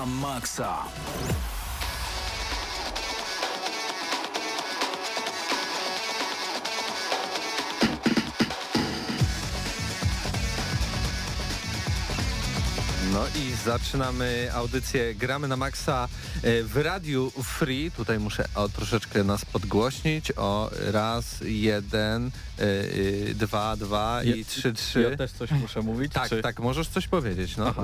Na zaczynamy audycję Gramy na Maxa e, w Radiu Free. Tutaj muszę o, troszeczkę nas podgłośnić. O raz, jeden, y, dwa, dwa i trzy, trzy. Ja też coś muszę mówić? Tak, czy... tak, możesz coś powiedzieć. No.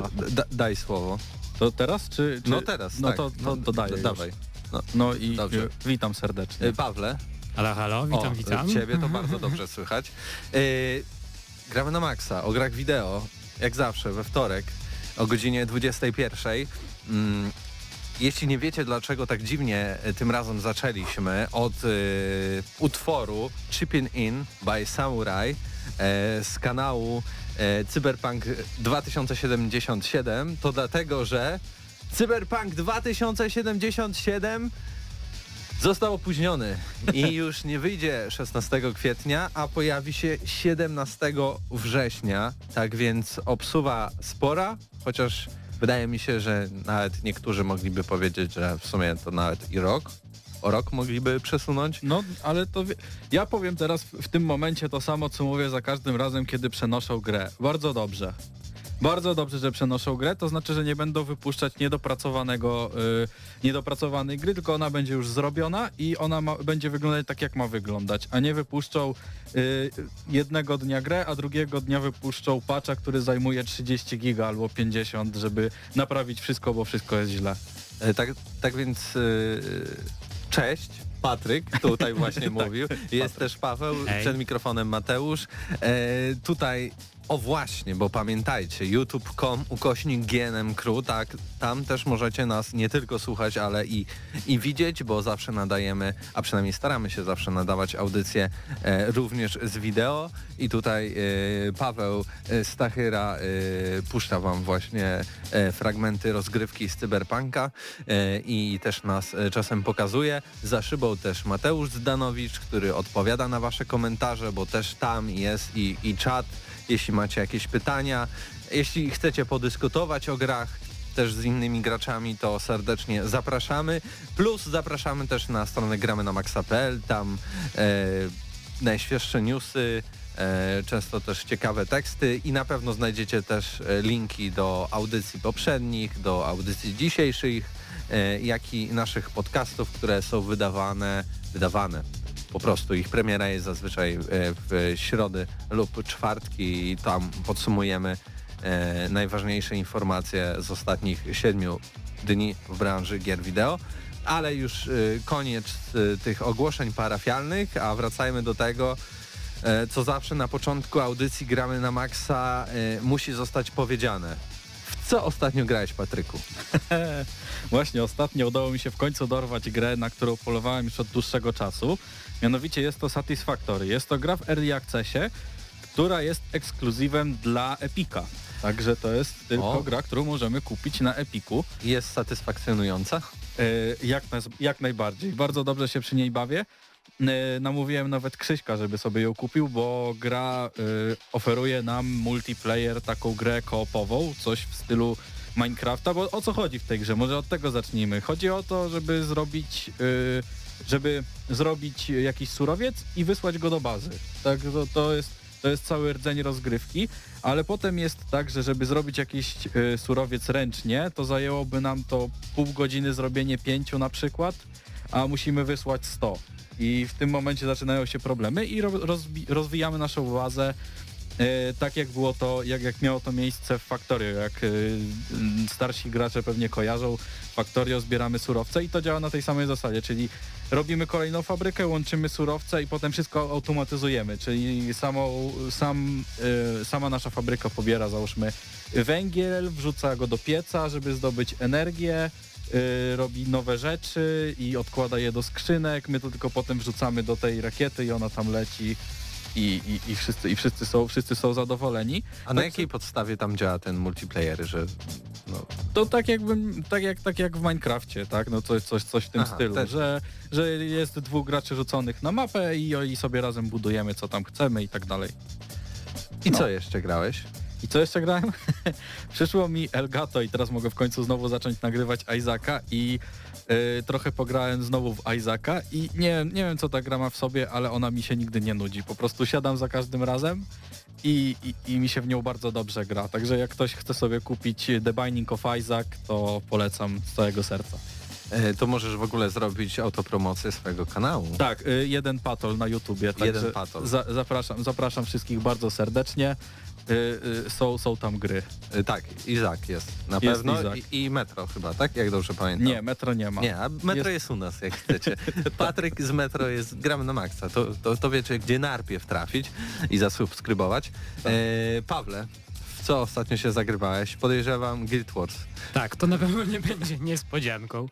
daj słowo. To teraz, czy... czy... No teraz, No tak. to, to, to daję Dawaj. No, no i Dobrze. witam serdecznie. Pawle. Halo, halo, witam, o, witam. Ciebie to bardzo dobrze słychać. Yy, gramy na maksa, o grach wideo, jak zawsze, we wtorek o godzinie 21. Mm, jeśli nie wiecie, dlaczego tak dziwnie e, tym razem zaczęliśmy od y, utworu Chippin' In by Samurai e, z kanału e, Cyberpunk 2077, to dlatego, że Cyberpunk 2077 został opóźniony i już nie wyjdzie 16 kwietnia, a pojawi się 17 września. Tak więc obsuwa spora, chociaż wydaje mi się, że nawet niektórzy mogliby powiedzieć, że w sumie to nawet i rok. O rok mogliby przesunąć. No, ale to ja powiem teraz w, tym momencie to samo, co mówię za każdym razem, kiedy przenoszą grę. Bardzo dobrze. Bardzo dobrze, że przenoszą grę, to znaczy, że nie będą wypuszczać niedopracowanego, yy, niedopracowanej gry, tylko ona będzie już zrobiona i ona ma, będzie wyglądać tak, jak ma wyglądać, a nie wypuszczą yy, jednego dnia grę, a drugiego dnia wypuszczą patcha, który zajmuje 30 giga albo 50, żeby naprawić wszystko, bo wszystko jest źle. E, tak, tak więc yy, cześć. Patryk tutaj właśnie mówił. Jest Patryk. też Paweł, Hej. przed mikrofonem Mateusz. E, tutaj o właśnie, bo pamiętajcie, youtube.com ukośnik GNM Crew, tak, tam też możecie nas nie tylko słuchać, ale i, i widzieć, bo zawsze nadajemy, a przynajmniej staramy się zawsze nadawać audycje e, również z wideo i tutaj e, Paweł e, Stachyra e, puszcza wam właśnie e, fragmenty rozgrywki z Cyberpunka e, i też nas e, czasem pokazuje. Za szybą też Mateusz Zdanowicz, który odpowiada na wasze komentarze, bo też tam jest i, i czat, jeśli macie jakieś pytania. Jeśli chcecie podyskutować o grach, też z innymi graczami, to serdecznie zapraszamy. Plus zapraszamy też na stronę gramy na maxa.pl, tam e, najświeższe newsy, e, często też ciekawe teksty i na pewno znajdziecie też e, linki do audycji poprzednich, do audycji dzisiejszych, e, jak i naszych podcastów, które są wydawane, wydawane. Po prostu ich premiera jest zazwyczaj e, w środy lub czwartki i tam podsumujemy e, najważniejsze informacje z ostatnich siedmiu dni w branży gier wideo. Ale już y, koniec tych ogłoszeń parafialnych, a wracajmy do tego, e, co zawsze na początku audycji gramy na maksa e, musi zostać powiedziane. W co ostatnio grałeś, Patryku? Właśnie ostatnio udało mi się w końcu dorwać grę, na którą polowałem już od dłuższego czasu. Mianowicie jest to Satisfactory. Jest to gra w Early Accessie, która jest ekskluzywem dla Epika. Także to jest tylko O. gra, którą możemy kupić na Epiku. Jest satysfakcjonująca? E, jak, nas, jak najbardziej. Bardzo dobrze się przy niej bawię. E, namówiłem nawet Krzyśka, żeby sobie ją kupił, bo gra e, oferuje nam multiplayer, taką grę koopową, coś w stylu Minecrafta, bo o co chodzi w tej grze? Może od tego zacznijmy. Chodzi o to, żeby zrobić, e, żeby zrobić jakiś surowiec i wysłać go do bazy. Tak, to, to jest to jest cały rdzeń rozgrywki, ale potem jest tak, że żeby zrobić jakiś y, surowiec ręcznie, to zajęłoby nam to pół godziny zrobienie pięciu na przykład, a musimy wysłać 100. I w tym momencie zaczynają się problemy i rozwijamy naszą bazę e, tak jak było to, jak, jak miało to miejsce w Factorio, jak e, starsi gracze pewnie kojarzą, Factorio zbieramy surowce i to działa na tej samej zasadzie, czyli robimy kolejną fabrykę, łączymy surowce i potem wszystko automatyzujemy, czyli samą, sam, e, sama nasza fabryka pobiera załóżmy węgiel, wrzuca go do pieca, żeby zdobyć energię, y, robi nowe rzeczy i odkłada je do skrzynek. My to tylko potem wrzucamy do tej rakiety i ona tam leci i, i, i, wszyscy, i wszyscy, są, wszyscy są zadowoleni. A na Tak, jakiej podstawie tam działa ten multiplayer, że no, To tak jakbym, tak jak, tak jak w Minecrafcie, tak? No coś, coś, coś w tym Aha, stylu, też. że, że jest dwóch graczy rzuconych na mapę i, i sobie razem budujemy co tam chcemy i tak dalej. I No. co jeszcze grałeś? I co jeszcze grałem? Przyszło mi Elgato i teraz mogę w końcu znowu zacząć nagrywać Isaaca i y, trochę pograłem znowu w Isaaca i nie, wiem- nie wiem co ta gra ma w sobie, ale ona mi się nigdy nie nudzi. Po prostu siadam za każdym razem i, i, i mi się w nią bardzo dobrze gra. Także jak ktoś chce sobie kupić The Binding of Isaac, to polecam z całego serca. E, to możesz w ogóle zrobić autopromocję swojego kanału. Tak, y, jeden patol na YouTubie. Jeden patol. Za, zapraszam, zapraszam wszystkich bardzo serdecznie. Y, y, są, są tam gry. E, tak, Izak jest na Jest pewno Izak. I, i Metro chyba, tak? Jak dobrze pamiętam. Nie, metro nie ma. Nie, a Metro jest... u nas, jak chcecie. Patryk z Metro jest, gramy na maksa, to, to, to wiecie, gdzie najpierw trafić i zasubskrybować. Tak. E, Pawle, w co ostatnio się zagrywałeś? Podejrzewam Guild Wars. Tak, to na pewno nie będzie niespodzianką.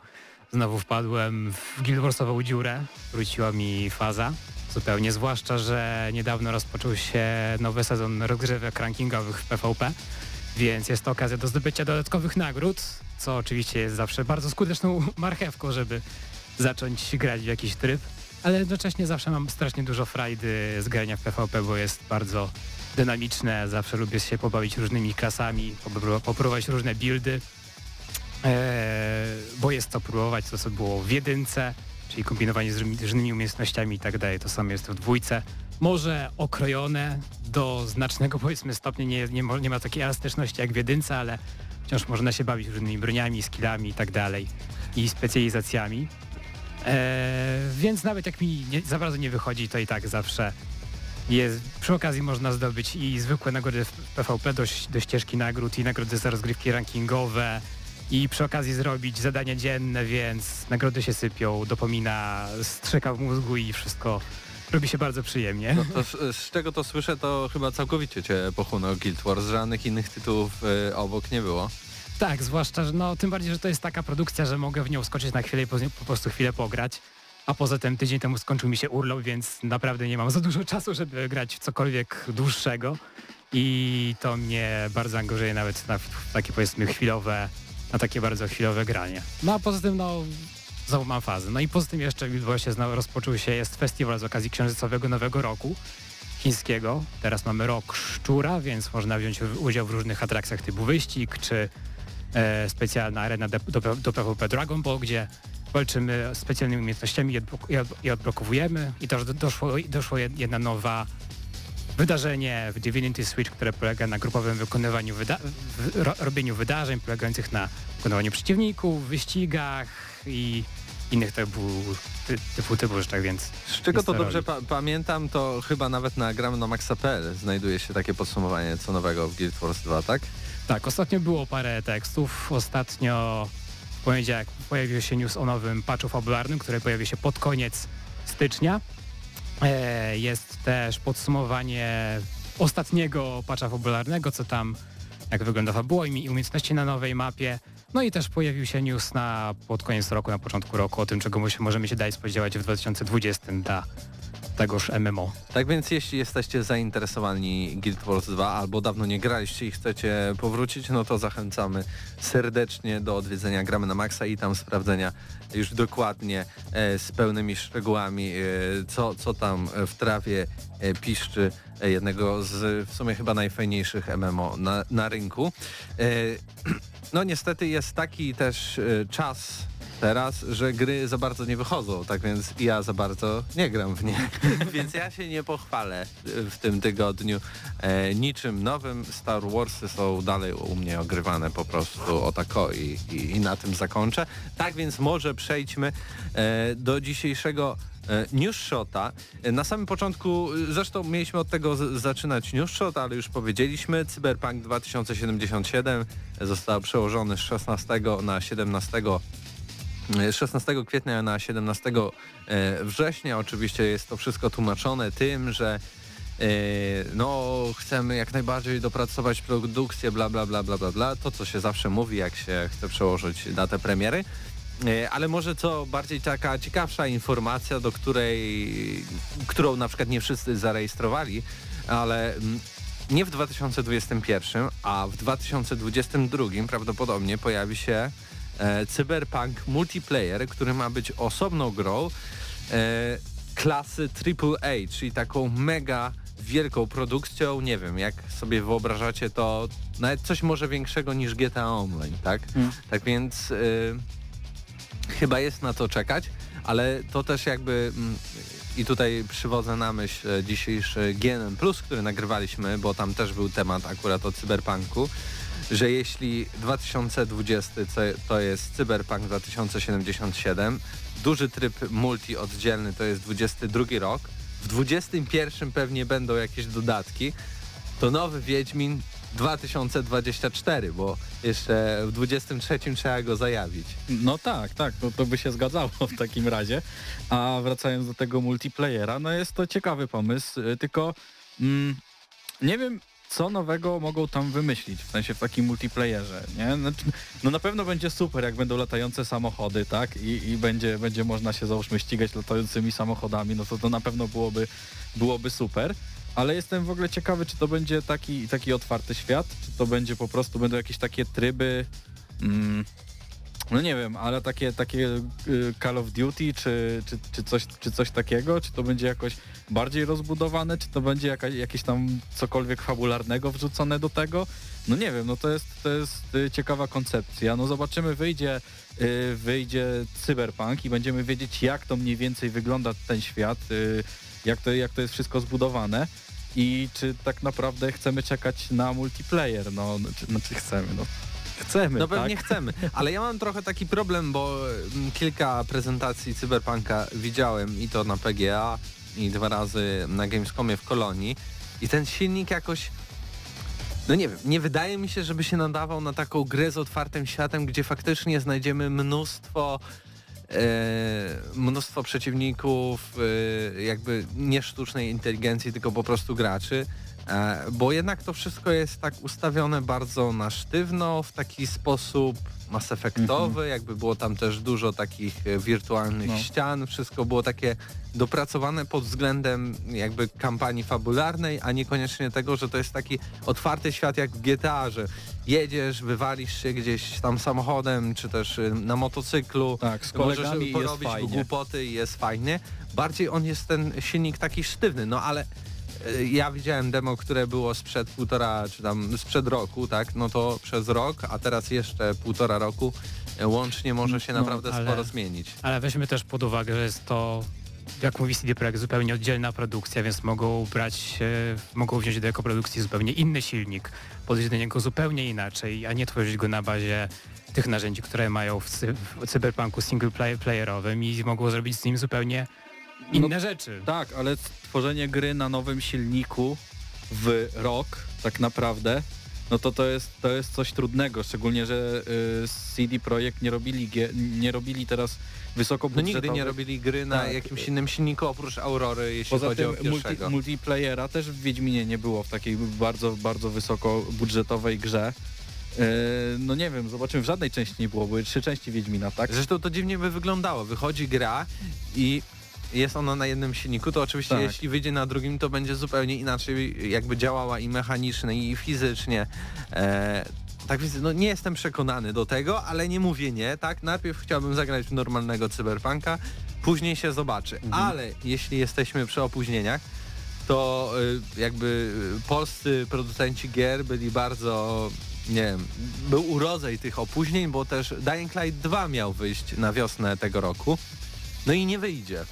Znowu wpadłem w Guild Warsową dziurę, wróciła mi faza. Zupełnie, zwłaszcza, że niedawno rozpoczął się nowy sezon rozgrywek rankingowych w PvP, więc jest to okazja do zdobycia dodatkowych nagród, co oczywiście jest zawsze bardzo skuteczną marchewką, żeby zacząć grać w jakiś tryb, ale jednocześnie zawsze mam strasznie dużo frajdy z grania w PvP, bo jest bardzo dynamiczne, zawsze lubię się pobawić różnymi klasami, popró- popróbować różne buildy, eee, bo jest to próbować to, co było w jedynce, czyli kombinowanie z różnymi- umiejętnościami i tak dalej, to samo jest w dwójce. Może okrojone do znacznego powiedzmy stopnia, nie, nie, nie ma takiej elastyczności jak w jedynce, ale wciąż można się bawić różnymi broniami, skillami i tak dalej i specjalizacjami. Eee, więc nawet jak mi nie, za bardzo nie wychodzi, to i tak zawsze jest, przy okazji można zdobyć i zwykłe nagrody w PvP do, do ścieżki nagród i nagrody za rozgrywki rankingowe i przy okazji zrobić zadania dzienne, więc nagrody się sypią, dopomina strzyka w mózgu i wszystko robi się bardzo przyjemnie. No to z, z czego to słyszę, to chyba całkowicie cię pochłonął Guild Wars. Żadnych innych tytułów y, obok nie było. Tak, zwłaszcza, że no tym bardziej, że to jest taka produkcja, że mogę w nią skoczyć na chwilę i po, po prostu chwilę pograć. A poza tym tydzień temu skończył mi się urlop, więc naprawdę nie mam za dużo czasu, żeby grać w cokolwiek dłuższego. I to mnie bardzo angażuje nawet na takie powiedzmy chwilowe, na takie bardzo chwilowe granie. No a poza tym no znowu mam fazę. No i poza tym jeszcze w Wilbosie znowu rozpoczął się, jest festiwal z okazji księżycowego Nowego Roku chińskiego. Teraz mamy rok szczura, więc można wziąć udział w różnych atrakcjach typu wyścig, czy e, specjalna arena do, do, do PvP Dragon Ball, gdzie walczymy specjalnymi umiejętnościami i, odblo- i, od, i odblokowujemy. I też do- doszło, doszło jed- jedna nowa wydarzenie w Divinity Switch, które polega na grupowym wykonywaniu, wyda ro, robieniu wydarzeń polegających na wykonywaniu przeciwników, wyścigach i innych typu, ty, typu, typu rzeczach, więc Z czego to dobrze pa pamiętam, to chyba nawet na gramy na maxa.pl znajduje się takie podsumowanie co nowego w Guild Wars 2, tak? Tak, ostatnio było parę tekstów. Ostatnio w poniedziałek pojawił się news o nowym patchu fabularnym, który pojawi się pod koniec stycznia. E, jest też podsumowanie ostatniego patcha fabularnego, co tam, jak wygląda fabuła i umiejętności na nowej mapie. No i też pojawił się news na pod koniec roku, na początku roku o tym, czego możemy się dalej spodziewać w 2020 dla tegoż MMO. Tak więc jeśli jesteście zainteresowani Guild Wars 2 albo dawno nie graliście i chcecie powrócić, no to zachęcamy serdecznie do odwiedzenia Gramy na Maxa i tam sprawdzenia już dokładnie e, z pełnymi szczegółami, e, co, co tam w trawie e, piszczy e, jednego z w sumie chyba najfajniejszych MMO na, na rynku. E, no niestety jest taki też e, czas teraz, że gry za bardzo nie wychodzą, tak więc ja za bardzo nie gram w nie. więc ja się nie pochwalę e, w tym tygodniu e, niczym nowym. Star Warsy są dalej u mnie ogrywane po prostu o tako i, i, i na tym zakończę. Tak więc może przejdźmy e, do dzisiejszego e, News Shota. E, Na samym początku, e, zresztą mieliśmy od tego zaczynać News Shot, ale już powiedzieliśmy, Cyberpunk 2077 został przełożony z 16 na 17 16 kwietnia na 17 e, września. Oczywiście jest to wszystko tłumaczone tym, że e, no chcemy jak najbardziej dopracować produkcję, bla bla bla bla bla bla. To co się zawsze mówi, jak się chce przełożyć datę premiery. E, Ale może co bardziej taka ciekawsza informacja, do której, którą na przykład nie wszyscy zarejestrowali, ale mm, nie w 2021, a w 2022 prawdopodobnie pojawi się e, Cyberpunk Multiplayer, który ma być osobną grą e, klasy AAA, czyli taką mega wielką produkcją, nie wiem, jak sobie wyobrażacie to, nawet coś może większego niż GTA Online, tak? Mm. Tak więc y, chyba jest na to czekać, ale to też jakby mm, i tutaj przywodzę na myśl e, dzisiejszy GNM+, który nagrywaliśmy, bo tam też był temat akurat o cyberpunku, że jeśli 2020 co- to jest Cyberpunk 2077, duży tryb multi oddzielny to jest 22 rok, w 21 pewnie będą jakieś dodatki, to nowy Wiedźmin 2024, bo jeszcze w 23 trzeba go zajawić. No tak, tak, to, to by się zgadzało w takim razie. A wracając do tego multiplayera, no jest to ciekawy pomysł, y, tylko mm, nie wiem co nowego mogą tam wymyślić, w sensie w takim multiplayerze, nie? Znaczy, no na pewno będzie super, jak będą latające samochody, tak? I, i będzie, będzie można się załóżmy ścigać latającymi samochodami, no to to na pewno byłoby, byłoby super. Ale jestem w ogóle ciekawy, czy to będzie taki, taki otwarty świat, czy to będzie po prostu, będą jakieś takie tryby, mm, no nie wiem, ale takie, takie y, Call of Duty, czy, czy, czy, coś, czy coś takiego, czy to będzie jakoś bardziej rozbudowane, czy to będzie jaka, jakieś tam cokolwiek fabularnego wrzucone do tego. No nie wiem, no to jest, to jest y, ciekawa koncepcja. No zobaczymy, wyjdzie, y, wyjdzie Cyberpunk i będziemy wiedzieć, jak to mniej więcej wygląda ten świat, jak, to, jak to jest wszystko zbudowane i czy tak naprawdę chcemy czekać na multiplayer. No, czy, no, czy chcemy, no chcemy, No tak? pewnie chcemy, ale ja mam trochę taki problem, bo mm, kilka prezentacji Cyberpunka widziałem i to na PGA i dwa razy na Gamescomie w Kolonii i ten silnik jakoś no nie wiem, nie wydaje mi się, żeby się nadawał na taką grę z otwartym światem, gdzie faktycznie znajdziemy mnóstwo e, mnóstwo przeciwników, e, jakby nie sztucznej inteligencji, tylko po prostu graczy. E, bo jednak to wszystko jest tak ustawione bardzo na sztywno, w taki sposób Mass Effectowy, jakby było tam też dużo takich e, wirtualnych No. ścian, wszystko było takie dopracowane pod względem jakby kampanii fabularnej, a niekoniecznie tego, że to jest taki otwarty świat jak w GTA, że jedziesz, wywalisz się gdzieś tam samochodem, czy też y, na motocyklu, Tak, z możesz kolegami jest porobić fajnie. głupoty i jest fajnie. Bardziej on jest ten silnik taki sztywny, no ale ja widziałem demo, które było sprzed półtora, czy tam sprzed roku, tak, no to przez rok, a teraz jeszcze półtora roku y, łącznie może się No, naprawdę ale- sporo zmienić. Ale weźmy też pod uwagę, że jest to, jak mówi CD Projekt, zupełnie oddzielna produkcja, więc mogą brać, e, mogą wziąć do jako produkcji zupełnie inny silnik, podejść do niego zupełnie inaczej, a nie tworzyć go na bazie tych narzędzi, które mają w, cy w cyberpunku single play playerowym i mogą zrobić z nim zupełnie inne rzeczy. Tak, ale tworzenie gry na nowym silniku w rok tak naprawdę, no to to jest, to jest coś trudnego, szczególnie, że y, CD Projekt nie robili, gie- nie robili teraz wysoko No nigdy nie robili gry na Tak. jakimś innym silniku oprócz Aurory, jeśli Poza chodzi tym o pierwszego. multi, multiplayera też w Wiedźminie nie było w takiej bardzo, bardzo wysoko budżetowej grze. E, no nie wiem, zobaczymy, w żadnej części nie było, były trzy części Wiedźmina, tak? Zresztą to dziwnie by wyglądało. Wychodzi gra i jest ona na jednym silniku, to oczywiście Tak. jeśli wyjdzie na drugim, to będzie zupełnie inaczej jakby działała i mechanicznie, i fizycznie. E, tak więc no, nie jestem przekonany do tego, ale nie mówię nie, tak? Najpierw chciałbym zagrać w normalnego cyberpunka, później się zobaczy. Mhm. Ale jeśli jesteśmy przy opóźnieniach, to y, jakby y, polscy producenci gier byli bardzo, nie wiem, był urodzaj tych opóźnień, bo też Dying Light 2 miał wyjść na wiosnę tego roku, no i nie wyjdzie.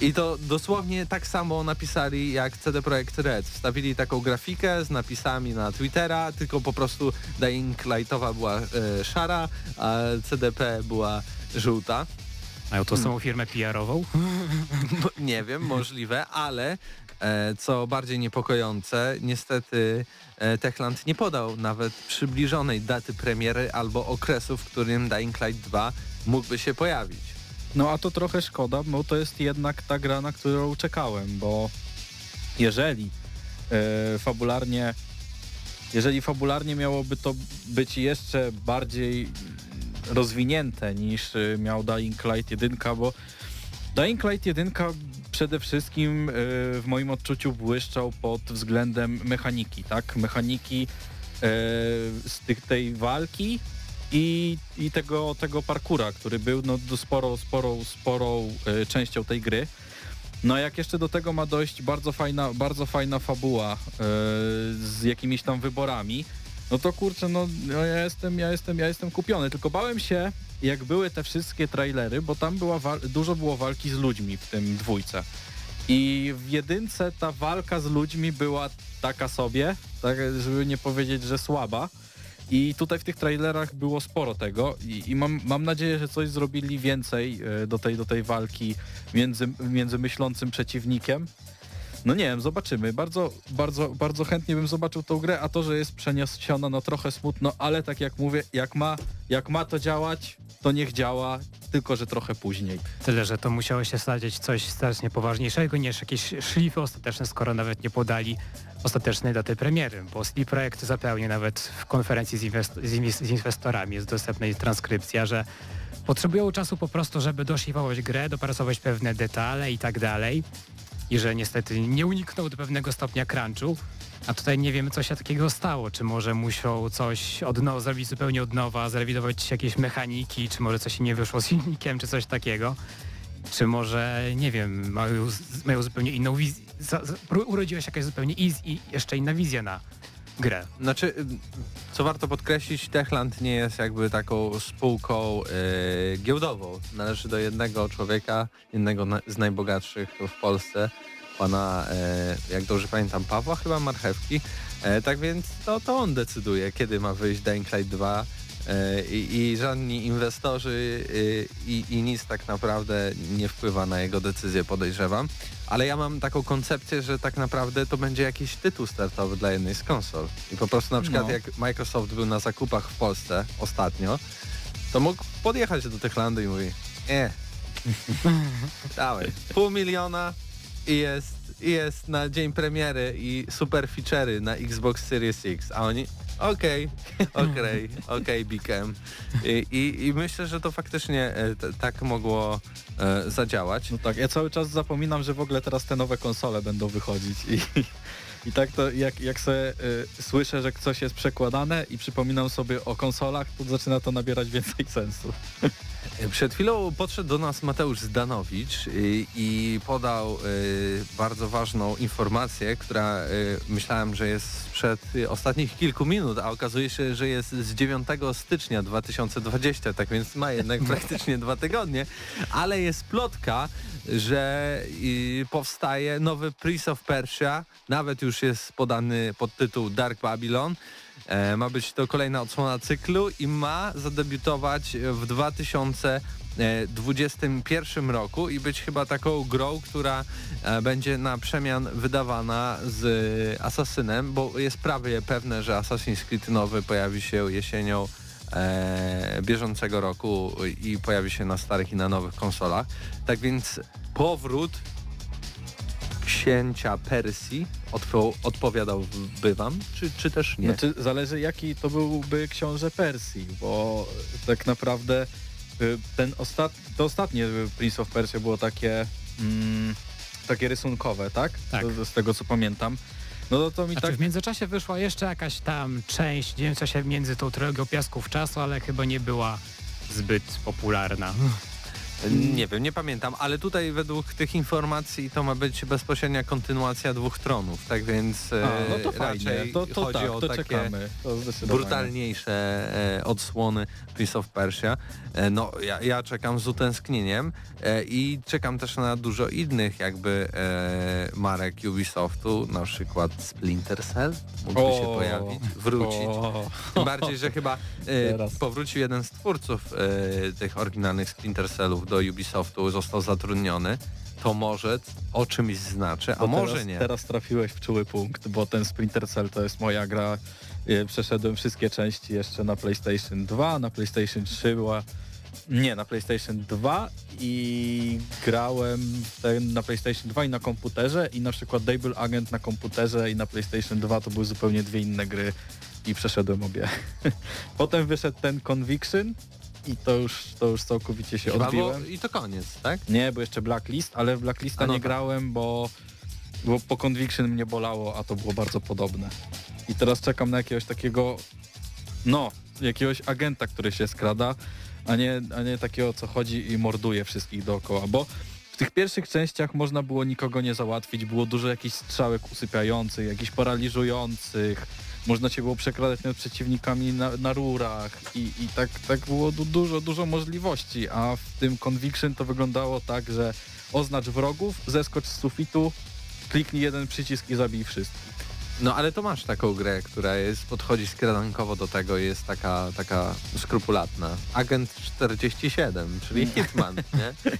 I to dosłownie tak samo napisali jak CD Projekt Red. Wstawili taką grafikę z napisami na Twittera, tylko po prostu Dying Lightowa była e, szara, a CDP była żółta. Mają tą samą firmę PR-ową. Nie wiem, możliwe, ale e, co bardziej niepokojące, niestety e, Techland nie podał nawet przybliżonej daty premiery albo okresu, w którym Dying Light 2 mógłby się pojawić. No a to trochę szkoda, bo to jest jednak ta gra, na którą czekałem, bo jeżeli e, fabularnie jeżeli fabularnie miałoby to być jeszcze bardziej rozwinięte niż e, miał Dying Light 1, bo Dying Light 1 przede wszystkim e, w moim odczuciu błyszczał pod względem mechaniki, tak? Mechaniki z tych, tej walki i, i tego, tego parkura, który był no, sporą, sporą, sporą e, częścią tej gry. No a jak jeszcze do tego ma dojść bardzo fajna, bardzo fajna fabuła e, z jakimiś tam wyborami, no to kurczę, no, no ja jestem, ja jestem, ja jestem kupiony. Tylko bałem się, jak były te wszystkie trailery, bo tam była dużo było walki z ludźmi w tym dwójce. I w jedynce ta walka z ludźmi była taka sobie, tak, żeby nie powiedzieć, że słaba. I tutaj w tych trailerach było sporo tego i, i mam, mam nadzieję, że coś zrobili więcej e, do tej, do tej walki między, między myślącym przeciwnikiem. No nie wiem, zobaczymy. Bardzo, bardzo, bardzo chętnie bym zobaczył tą grę, a to, że jest przeniesiona no trochę smutno, ale tak jak mówię, jak ma, jak ma to działać, to niech działa, tylko że trochę później. Tyle, że to musiało się stać coś strasznie poważniejszego niż jakieś szlify ostateczne, skoro nawet nie podali ostatecznej daty premiery, bo CD Projekt zapełnia nawet w konferencji z, z, inwes- z inwestorami, jest dostępna transkrypcja, że potrzebują czasu po prostu, żeby doszlifować grę, dopracować pewne detale i tak dalej i że niestety nie uniknął do pewnego stopnia crunchu, a tutaj nie wiemy, co się takiego stało. Czy może muszą coś od nowa, zrobić zupełnie od nowa, zrewidować jakieś mechaniki, czy może coś nie wyszło z silnikiem, czy coś takiego. Czy może, nie wiem, mają, mają zupełnie inną wizję. Urodziła się jakaś zupełnie iz, i jeszcze inna wizja na grę. Znaczy, y, co warto podkreślić, Techland nie jest jakby taką spółką y, giełdową. Należy do jednego człowieka, jednego na, z najbogatszych w Polsce, pana, y, jak dobrze pamiętam, Pawła chyba Marchewki. E, tak więc to, to on decyduje, kiedy ma wyjść Dying Light 2 e, i, i żadni inwestorzy y, i, i nic tak naprawdę nie wpływa na jego decyzję, podejrzewam. Ale ja mam taką koncepcję, że tak naprawdę to będzie jakiś tytuł startowy dla jednej z konsol. I po prostu na przykład No. jak Microsoft był na zakupach w Polsce ostatnio, to mógł podjechać do Techlandu i mówi, nie, dawaj, pół miliona i jest, i jest na dzień premiery i super feature'y na Xbox Series X, a oni okej, okej, okej, Big M. I, i, I myślę, że to faktycznie e, t- tak mogło e, zadziałać. No tak, ja cały czas zapominam, że w ogóle teraz te nowe konsole będą wychodzić i, i tak to jak, jak se y, słyszę, że coś jest przekładane i przypominam sobie o konsolach, to zaczyna to nabierać więcej sensu. Przed chwilą podszedł do nas Mateusz Zdanowicz i, i podał y, bardzo ważną informację, która y, myślałem, że jest sprzed y, ostatnich kilku minut, a okazuje się, że jest z 9 stycznia 2020, tak więc ma jednak praktycznie dwa tygodnie, ale jest plotka, że y, powstaje nowy Prince of Persia, nawet już jest podany pod tytuł Dark Babylon. E, ma być to kolejna odsłona cyklu i ma zadebiutować w 2021 roku i być chyba taką grą, która e, będzie na przemian wydawana z Assassinem, bo jest prawie pewne, że Assassin's Creed nowy pojawi się jesienią e, bieżącego roku i pojawi się na starych i na nowych konsolach. Tak więc powrót księcia Persji odpo- odpowiadałby wam, czy, czy też nie? Znaczy, zależy jaki to byłby książę Persji, bo tak naprawdę y, ten ostat... to ostatnie Prince of Persia było takie mm, takie rysunkowe, tak? Tak. To, z tego co pamiętam. No to, to mi Znaczy tak... w międzyczasie wyszła jeszcze jakaś tam część dziejąca się między tą trylogią Piasków Czasu, ale chyba nie była zbyt popularna. Nie wiem, nie pamiętam, ale tutaj według tych informacji to ma być bezpośrednia kontynuacja dwóch tronów, tak więc e, A, no to fajnie, raczej to, to chodzi tak, o to takie czekamy. To brutalniejsze e, odsłony Prince of Persia. E, no, ja, ja czekam z utęsknieniem e, i czekam też na dużo innych jakby e, marek Ubisoftu, na przykład Splinter Cell mógłby się O, pojawić, wrócić. O, Tym bardziej, że chyba e, powrócił jeden z twórców e, tych oryginalnych Splinter Cellów do Ubisoftu, został zatrudniony. To może o czymś znaczy, a bo może teraz, nie. Teraz trafiłeś w czuły punkt, bo ten Splinter Cell to jest moja gra. Y, Przeszedłem wszystkie części jeszcze na PlayStation 2, na PlayStation 3 była... Nie, na PlayStation 2 i grałem ten na PlayStation 2 i na komputerze i na przykład Dable Agent na komputerze i na PlayStation 2 to były zupełnie dwie inne gry i przeszedłem obie. Potem wyszedł ten Conviction i to już, to już całkowicie się Chyba odbiłem. było- I to koniec, tak? Nie, bo jeszcze Blacklist, ale w Blacklista no nie tak. grałem, bo, bo po Conviction mnie bolało, a to było bardzo podobne. I teraz czekam na jakiegoś takiego, no, jakiegoś agenta, który się skrada, a nie, a nie takiego, co chodzi i morduje wszystkich dookoła, bo w tych pierwszych częściach można było nikogo nie załatwić, było dużo jakichś strzałek usypiających, jakichś paraliżujących, można się było przekradać nad przeciwnikami na, na rurach i, i tak, tak było du, dużo, dużo możliwości, a w tym Conviction to wyglądało tak, że oznacz wrogów, zeskocz z sufitu, kliknij jeden przycisk i zabij wszystkich. No ale to masz taką grę, która jest, podchodzi skradankowo do tego i jest taka, taka skrupulatna. Agent 47, czyli Hitman, nie?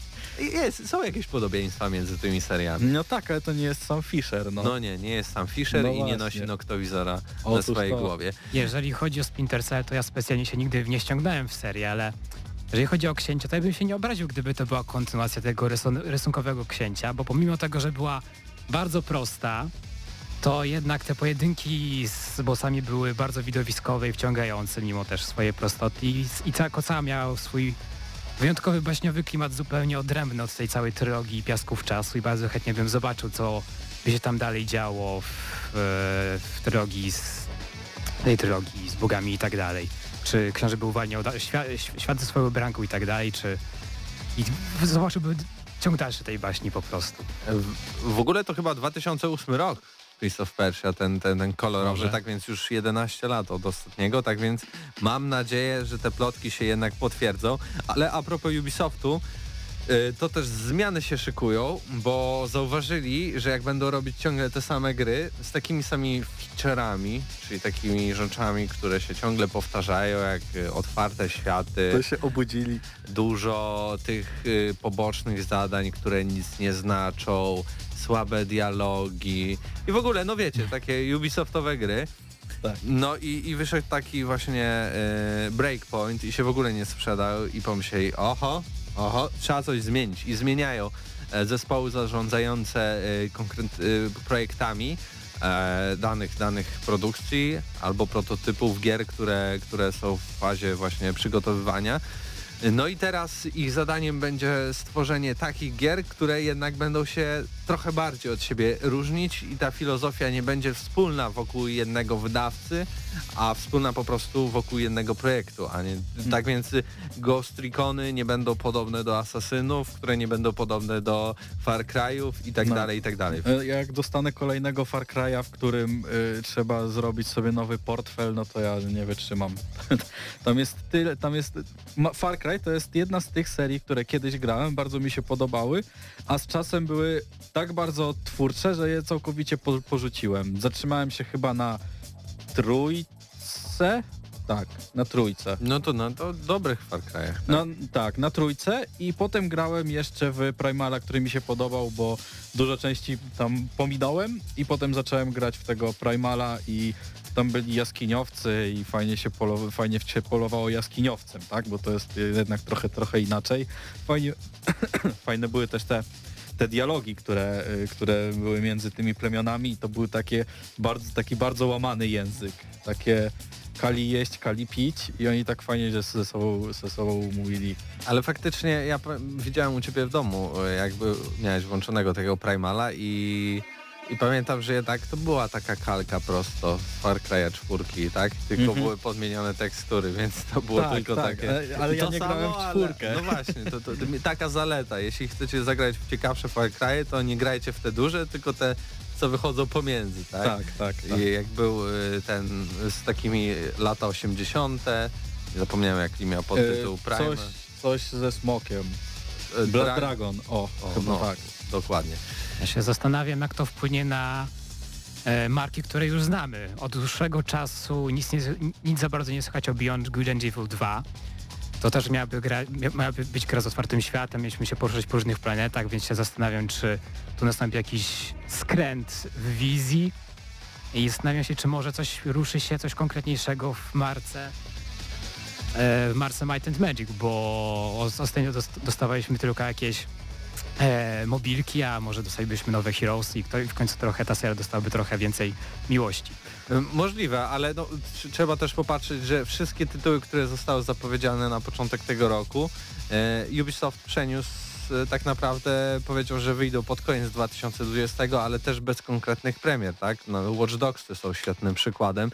Jest, są jakieś podobieństwa między tymi seriami. No tak, ale to nie jest sam Fisher, no. No nie, nie jest sam Fisher No i nie nosi noktowizora na swojej to. głowie. Jeżeli chodzi o Splinter Cell, to ja specjalnie się nigdy nie ściągnąłem w serię, ale Jeżeli chodzi o księcia, to ja bym się nie obraził, gdyby to była kontynuacja tego rysun rysunkowego księcia, bo pomimo tego, że była bardzo prosta, to jednak te pojedynki z bossami były bardzo widowiskowe i wciągające, mimo też swojej prostoty. I, i cała koca miał swój wyjątkowy baśniowy klimat zupełnie odrębny od tej całej trylogii Piasków Czasu i bardzo chętnie bym zobaczył, co by się tam dalej działo w, w trylogii z tej trylogii z bogami i tak dalej. Czy książę był uwalniał świat, świat ze swoją branką i tak dalej, czy i zobaczyłby ciąg dalszy tej baśni po prostu. W ogóle to chyba 2008 rok. Prince of Persia, ten, ten, ten kolorowy, Może. tak więc już 11 lat od ostatniego, tak więc mam nadzieję, że te plotki się jednak potwierdzą. Ale a propos Ubisoftu, to też zmiany się szykują, bo zauważyli, że jak będą robić ciągle te same gry z takimi samymi feature'ami, czyli takimi rzeczami, które się ciągle powtarzają, jak y, otwarte światy, się obudzili. dużo tych y, pobocznych zadań, które nic nie znaczą, słabe dialogi i w ogóle, no wiecie, takie Ubisoftowe gry. Tak. No i, i wyszedł taki właśnie y, breakpoint i się w ogóle nie sprzedał i pomyśleli, oho, oho, trzeba coś zmienić i zmieniają e, zespoły zarządzające konkret, y, projektami e, danych, danych produkcji albo prototypów gier, które, które są w fazie właśnie przygotowywania. No i teraz ich zadaniem będzie stworzenie takich gier, które jednak będą się trochę bardziej od siebie różnić i ta filozofia nie będzie wspólna wokół jednego wydawcy, a wspólna po prostu wokół jednego projektu, a nie tak więc Ghost Recony nie będą podobne do Asasynów, które nie będą podobne do Far Cry'ów i tak No. dalej, i tak dalej. E, Jak dostanę kolejnego Far Cry'a, w którym y, trzeba zrobić sobie nowy portfel, no to ja nie wytrzymam. tam jest tyle, tam jest... Ma, Far Cry to jest jedna z tych serii, które kiedyś grałem, bardzo mi się podobały, a z czasem były tak bardzo twórcze, że je całkowicie po, porzuciłem. Zatrzymałem się chyba na trójce? Tak, na trójce. No to no to dobrych Far Cry'ach. No tak, na trójce i potem grałem jeszcze w Primala, który mi się podobał, bo dużo części tam pominąłem i potem zacząłem grać w tego Primala i tam byli jaskiniowcy i fajnie się, polo, fajnie się polowało jaskiniowcem, tak? Bo to jest jednak trochę, trochę inaczej. Fajnie, fajne były też te te dialogi, które, y, które były między tymi plemionami i to był takie bardzo, taki bardzo łamany język. Takie kali jeść, kali pić i oni tak fajnie że ze sobą, ze sobą mówili. Ale faktycznie ja widziałem u ciebie w domu, e, jakby miałeś włączonego tego Primala i, i pamiętam, że jednak to była taka kalka prosto z Far Cry'a 4, tak? Tylko Mhm. były podmienione tekstury, więc to było Tak, tylko tak, takie. ale- ale ja To nie grałem w ale- czwórkę. No właśnie, to, to, to taka zaleta. Jeśli chcecie zagrać w ciekawsze Far Cry'e, to nie grajcie w te duże, tylko te co wychodzą pomiędzy, tak? Tak, tak, tak. I jak był y, ten z takimi lata 80. Nie zapomniałem jaki miał podtytuł E, Prime. Coś, coś ze smokiem. E, Blood Dra- Dragon, o, O, chyba no. tak. Dokładnie. Ja się zastanawiam, jak to wpłynie na e, marki, które już znamy. Od dłuższego czasu nic, nie, nic za bardzo nie słychać o Beyond Good and Evil 2. To też miałaby, gra, mia- miałaby być gra z otwartym światem, mieliśmy się poruszać po różnych planetach, więc się zastanawiam, czy tu nastąpi jakiś skręt w wizji i zastanawiam się, czy może coś ruszy się, coś konkretniejszego w marce e, w marce Might and Magic, bo os- ostatnio dost- dostawaliśmy tylko jakieś e, mobilki, a może dostalibyśmy nowe Heroes i, kto, w końcu trochę ta seria dostałaby trochę więcej miłości. Y, Możliwe, ale no, tr- trzeba też popatrzeć, że wszystkie tytuły, które zostały zapowiedziane na początek tego roku, e, Ubisoft przeniósł e, tak naprawdę powiedział, że wyjdą pod koniec 2020, ale też bez konkretnych premier, tak? No, Watch Dogs są świetnym przykładem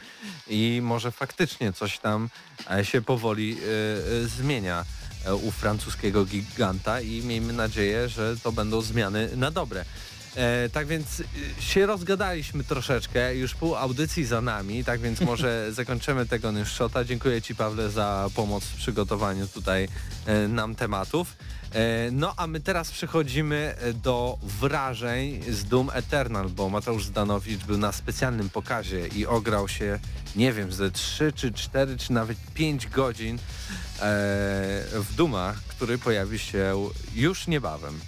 i może faktycznie coś tam e, się powoli e, e, zmienia e, u francuskiego giganta i miejmy nadzieję, że to będą zmiany na dobre. E, tak więc y, się rozgadaliśmy troszeczkę, już pół audycji za nami, tak więc może zakończymy tego Nyszczota. Dziękuję Ci Pawle za pomoc w przygotowaniu tutaj e, nam tematów. E, no a my teraz przechodzimy e, do wrażeń z Doom Eternal, bo Mateusz Zdanowicz był na specjalnym pokazie i ograł się, nie wiem, ze 3 czy 4 czy nawet 5 godzin e, w Duma, który pojawi się już niebawem.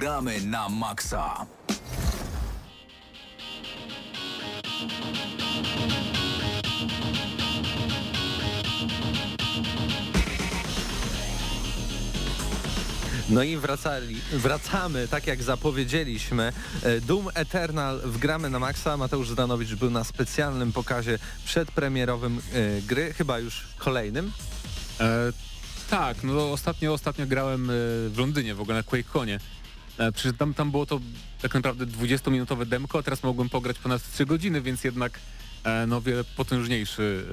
Gramy na maksa. No i wracali, wracamy, tak jak zapowiedzieliśmy. E, Doom Eternal w gramy na maksa. Mateusz Zdanowicz był na specjalnym pokazie przedpremierowym e, gry, chyba już kolejnym. E, tak, no ostatnio, ostatnio grałem e, w Londynie w ogóle na QuakeConie. E, przecież tam, tam było to tak naprawdę 20-minutowe demko, a teraz mogłem pograć ponad 3 godziny, więc jednak e, no wiele potężniejszy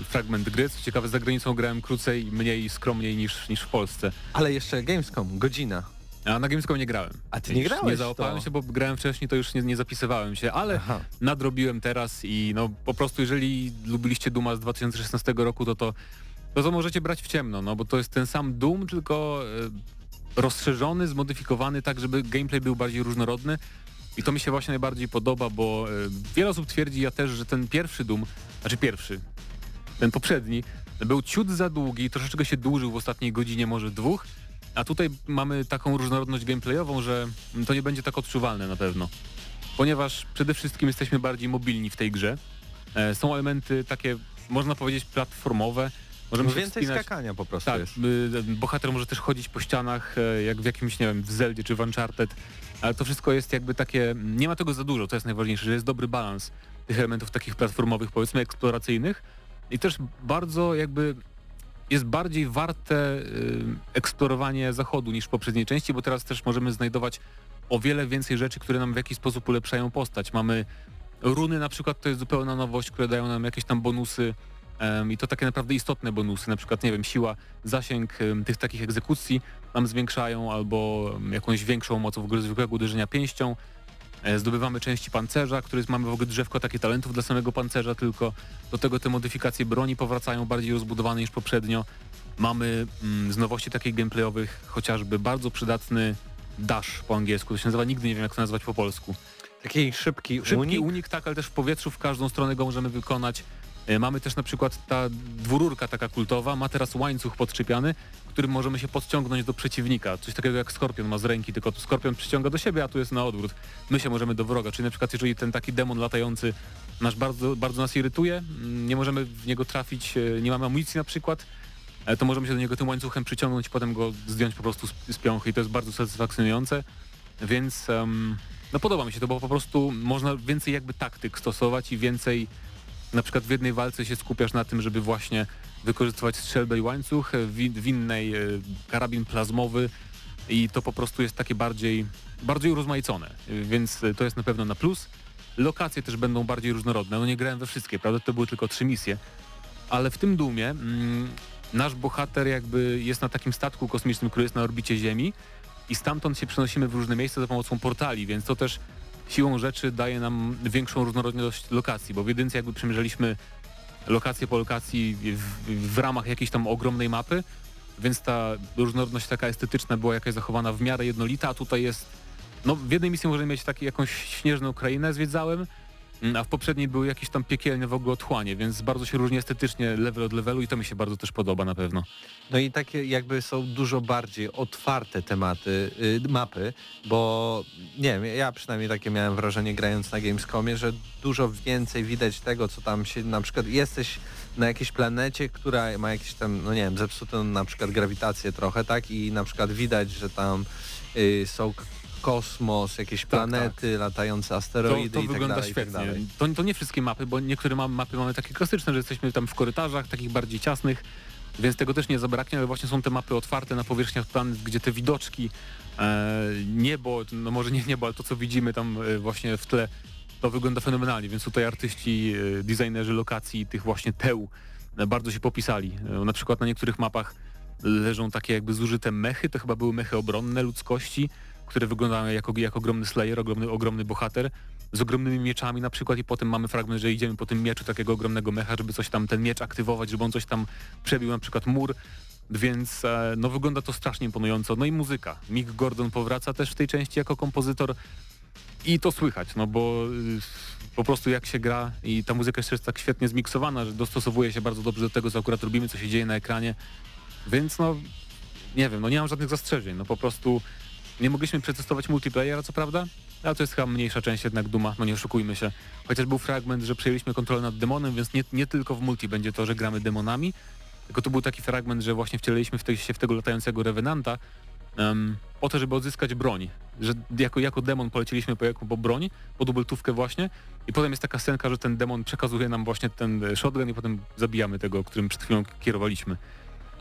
e, fragment gry. Co ciekawe, za granicą grałem krócej, mniej skromniej niż, niż w Polsce. Ale jeszcze Gamescom, godzina. A na Gamescom nie grałem. A ty nie grałeś Nie w to? załapałem się, bo grałem wcześniej, to już nie, nie zapisywałem się, ale Aha. nadrobiłem teraz i no po prostu jeżeli lubiliście Duma z 2016 roku, to to, to, to możecie brać w ciemno, no bo to jest ten sam Doom, tylko rozszerzony, zmodyfikowany tak, żeby gameplay był bardziej różnorodny i to mi się właśnie najbardziej podoba, bo e, wiele osób twierdzi, ja też, że ten pierwszy Doom, znaczy pierwszy, ten poprzedni, był ciut za długi, troszeczkę się dłużył w ostatniej godzinie, może dwóch, a tutaj mamy taką różnorodność gameplayową, że to nie będzie tak odczuwalne na pewno. Ponieważ przede wszystkim jesteśmy bardziej mobilni w tej grze. E, są elementy takie, można powiedzieć, platformowe. Możemy No więcej wspinać. skakania po prostu Tak, jest. y, bohater może też chodzić po ścianach, e, jak w jakimś, nie wiem, w Zeldzie czy w Uncharted, ale to wszystko jest jakby takie, nie ma tego za dużo, to jest najważniejsze, że jest dobry balans tych elementów takich platformowych, powiedzmy eksploracyjnych i też bardzo jakby jest bardziej warte y, eksplorowanie zachodu niż w poprzedniej części, bo teraz też możemy znajdować o wiele więcej rzeczy, które nam w jakiś sposób ulepszają postać. Mamy runy na przykład, to jest zupełna nowość, które dają nam jakieś tam bonusy i to takie naprawdę istotne bonusy, na przykład, nie wiem, siła, zasięg tych takich egzekucji nam zwiększają albo jakąś większą moc w ogóle zwykłego uderzenia pięścią. E, Zdobywamy części pancerza, który mamy w ogóle drzewko takie talentów dla samego pancerza tylko. Do tego te modyfikacje broni powracają bardziej rozbudowane niż poprzednio. Mamy mm, z nowości takich gameplayowych chociażby bardzo przydatny dash po angielsku. To się nazywa, nigdy nie wiem jak to nazwać po polsku. Taki szybki, Szybki unik. unik. tak, ale też w powietrzu w każdą stronę go możemy wykonać. E, Mamy też na przykład ta dwururka taka kultowa, ma teraz łańcuch podczepiany, którym możemy się podciągnąć do przeciwnika. Coś takiego jak Skorpion ma z ręki, tylko Skorpion przyciąga do siebie, a tu jest na odwrót. My się możemy do wroga, czyli na przykład jeżeli ten taki demon latający nasz bardzo, bardzo nas irytuje, mm, nie możemy w niego trafić, e, nie mamy amunicji na przykład, e, to możemy się do niego tym łańcuchem przyciągnąć, potem go zdjąć po prostu z, piąchy i to jest bardzo satysfakcjonujące, więc em, no podoba mi się to, bo po prostu można więcej jakby taktyk stosować i więcej na przykład w jednej walce się skupiasz na tym, żeby właśnie wykorzystywać strzelbę i łańcuch, w, in- w innej e, karabin plazmowy i to po prostu jest takie bardziej, bardziej urozmaicone, e, więc e, to jest na pewno na plus. Lokacje też będą bardziej różnorodne, no nie grałem we wszystkie, prawda, to były tylko trzy misje, ale w tym Dumie mm, nasz bohater jakby jest na takim statku kosmicznym, który jest na orbicie Ziemi i stamtąd się przenosimy w różne miejsca za pomocą portali, więc to też siłą rzeczy daje nam większą różnorodność lokacji, bo w jedynce jakby przemierzaliśmy lokację po lokacji w, w ramach jakiejś tam ogromnej mapy, więc ta różnorodność taka estetyczna była jakaś zachowana w miarę jednolita, a tutaj jest, no w jednej misji możemy mieć taki, jakąś śnieżną krainę zwiedzałem, a w poprzedniej były jakieś tam piekielne w ogóle otchłanie, więc bardzo się różni estetycznie level od levelu i to mi się bardzo też podoba na pewno. No i takie jakby są dużo bardziej otwarte tematy, y, mapy, bo nie wiem, ja przynajmniej takie miałem wrażenie grając na Gamescomie, że dużo więcej widać tego, co tam się na przykład jesteś na jakiejś planecie, która ma jakieś tam, no nie wiem, zepsutą na przykład grawitację trochę, tak? I na przykład widać, że tam y, są kosmos, jakieś planety, latające To, asteroidy to i tak wygląda dalej, tak świetnie. dalej. to, to nie wszystkie mapy, bo niektóre ma, mapy mamy takie klasyczne, że jesteśmy tam w korytarzach, takich bardziej ciasnych, więc tego też nie zabraknie, ale właśnie są te mapy otwarte na powierzchniach planet, gdzie te widoczki, e, niebo, no może nie niebo, ale to co widzimy tam e, właśnie w tle, to wygląda fenomenalnie, więc tutaj artyści, e, designerzy lokacji tych właśnie teł e, bardzo się popisali. Na przykład na niektórych mapach leżą takie jakby zużyte mechy, to chyba były mechy obronne ludzkości, które wyglądają jako, jak ogromny slayer, ogromny, ogromny bohater z ogromnymi mieczami na przykład i potem mamy fragment, że idziemy po tym mieczu takiego ogromnego mecha, żeby coś tam, ten miecz aktywować, żeby on coś tam przebił na przykład mur, więc e, no wygląda to strasznie imponująco. No i muzyka. Mick Gordon powraca też w tej części jako kompozytor i to słychać, no bo y, po prostu jak się gra i ta muzyka jeszcze jest tak świetnie zmiksowana, że dostosowuje się bardzo dobrze do tego, co akurat robimy, co się dzieje na ekranie, więc no nie wiem, no nie mam żadnych zastrzeżeń, no po prostu Nie mogliśmy przetestować multiplayera, co prawda, ale to jest chyba mniejsza część jednak Duma, no nie oszukujmy się. Chociaż był fragment, że przejęliśmy kontrolę nad demonem, więc nie, nie tylko w multi będzie to, że gramy demonami, tylko to był taki fragment, że właśnie wcieliliśmy w te, się w tego latającego revenanta em, po to, żeby odzyskać broń. Że jako, jako demon poleciliśmy po, jako, po broń, po dubeltówkę właśnie i potem jest taka scenka, że ten demon przekazuje nam właśnie ten e, shotgun i potem zabijamy tego, którym przed chwilą kierowaliśmy.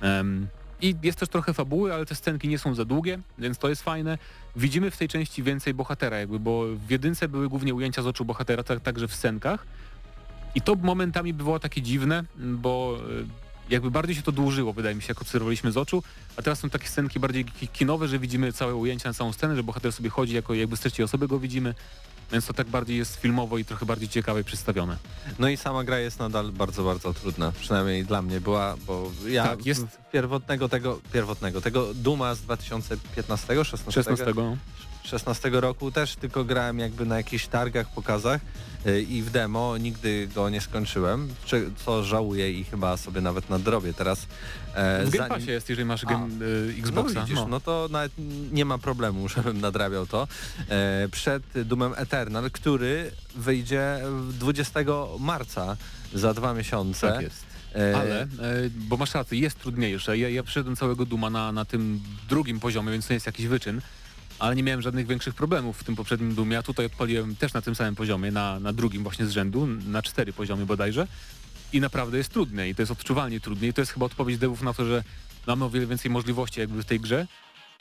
Em, I jest też trochę fabuły, ale te scenki nie są za długie, więc to jest fajne. Widzimy w tej części więcej bohatera jakby, bo w jedynce były głównie ujęcia z oczu bohatera, tak, także w scenkach. I to momentami bywało takie dziwne, bo e, jakby bardziej się to dłużyło, wydaje mi się, jak obserwowaliśmy z oczu, a teraz są takie scenki bardziej ki- kinowe, że widzimy całe ujęcia na całą scenę, że bohater sobie chodzi jako jakby z trzeciej osoby go widzimy, więc to tak bardziej jest filmowo i trochę bardziej ciekawie przedstawione. No i sama gra jest nadal bardzo, bardzo trudna. Przynajmniej dla mnie była, bo ja Tak, jest- pierwotnego tego, pierwotnego, tego Duma z 2015, 16, 16. no. 16 roku też tylko grałem jakby na jakichś targach, pokazach y, i w demo nigdy go nie skończyłem, czy- co żałuję i chyba sobie nawet nadrobię teraz. e, W Game zanim- jest, jeżeli masz game, y, Xboxa. No widzisz, no. to nawet nie ma problemu, żebym nadrabiał to. E, przed Doomem Eternal, który wyjdzie 20 marca za dwa miesiące. Tak jest. E, Ale, bo masz rację, jest trudniejsze. Ja, ja przyszedłem całego Duma na, na tym drugim poziomie, więc to jest jakiś wyczyn, ale nie miałem żadnych większych problemów w tym poprzednim Dumie, a tutaj odpaliłem też na tym samym poziomie, na, na drugim właśnie z rzędu, na cztery poziomy bodajże. I naprawdę jest trudne i to jest odczuwalnie trudne i to jest chyba odpowiedź devów na to, że mamy o wiele więcej możliwości jakby w tej grze,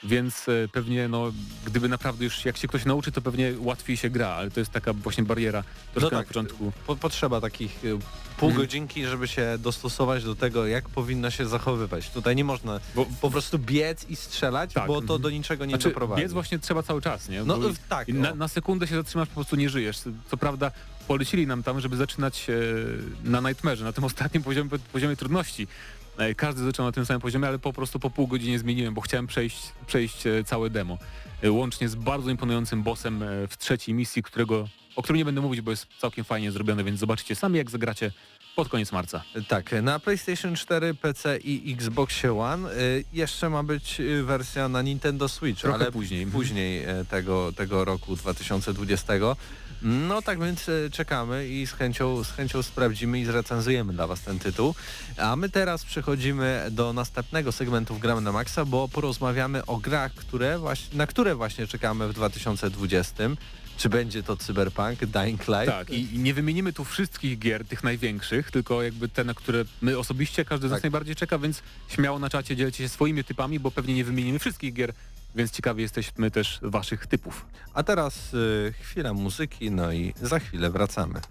więc e, pewnie no, gdyby naprawdę już jak się ktoś nauczy, to pewnie łatwiej się gra, ale to jest taka właśnie bariera troszkę na tak. początku. po, potrzeba takich y, pół Mhm. godzinki, żeby się dostosować do tego, jak powinno się zachowywać. Tutaj nie można Bo, po prostu biec i strzelać, Tak, bo to mhm. do niczego nie znaczy, doprowadzi. biec właśnie trzeba cały czas, nie? No Bo- y, tak. I o. na, na sekundę się zatrzymasz, po prostu nie żyjesz. Co prawda polecili nam tam, żeby zaczynać e, na Nightmare, na tym ostatnim poziomie, poziomie trudności. E, każdy zaczął na tym samym poziomie, ale po prostu po pół godzinie zmieniłem, bo chciałem przejść, przejść e, całe demo. E, łącznie z bardzo imponującym bossem w trzeciej misji, którego, o którym nie będę mówić, bo jest całkiem fajnie zrobione, więc zobaczycie sami, jak zagracie pod koniec marca. Tak, na PlayStation 4, PC i Xbox One jeszcze ma być wersja na Nintendo Switch, Trochę ale później. później tego, tego roku 2020. No tak więc e, czekamy i z chęcią, z chęcią sprawdzimy i zrecenzujemy dla Was ten tytuł. A my teraz przechodzimy do następnego segmentu w Gramy na Maxa, bo porozmawiamy o grach, które właśnie, na które właśnie czekamy w 2020. Czy będzie to Cyberpunk, Dying Light? Tak, i, i nie wymienimy tu wszystkich gier, tych największych, tylko jakby te, na które my osobiście, każdy z nas Tak. najbardziej czeka, więc śmiało na czacie dzielcie się swoimi typami, bo pewnie nie wymienimy wszystkich gier, więc ciekawi jesteśmy też waszych typów. A teraz y, chwila muzyki, no i za chwilę wracamy.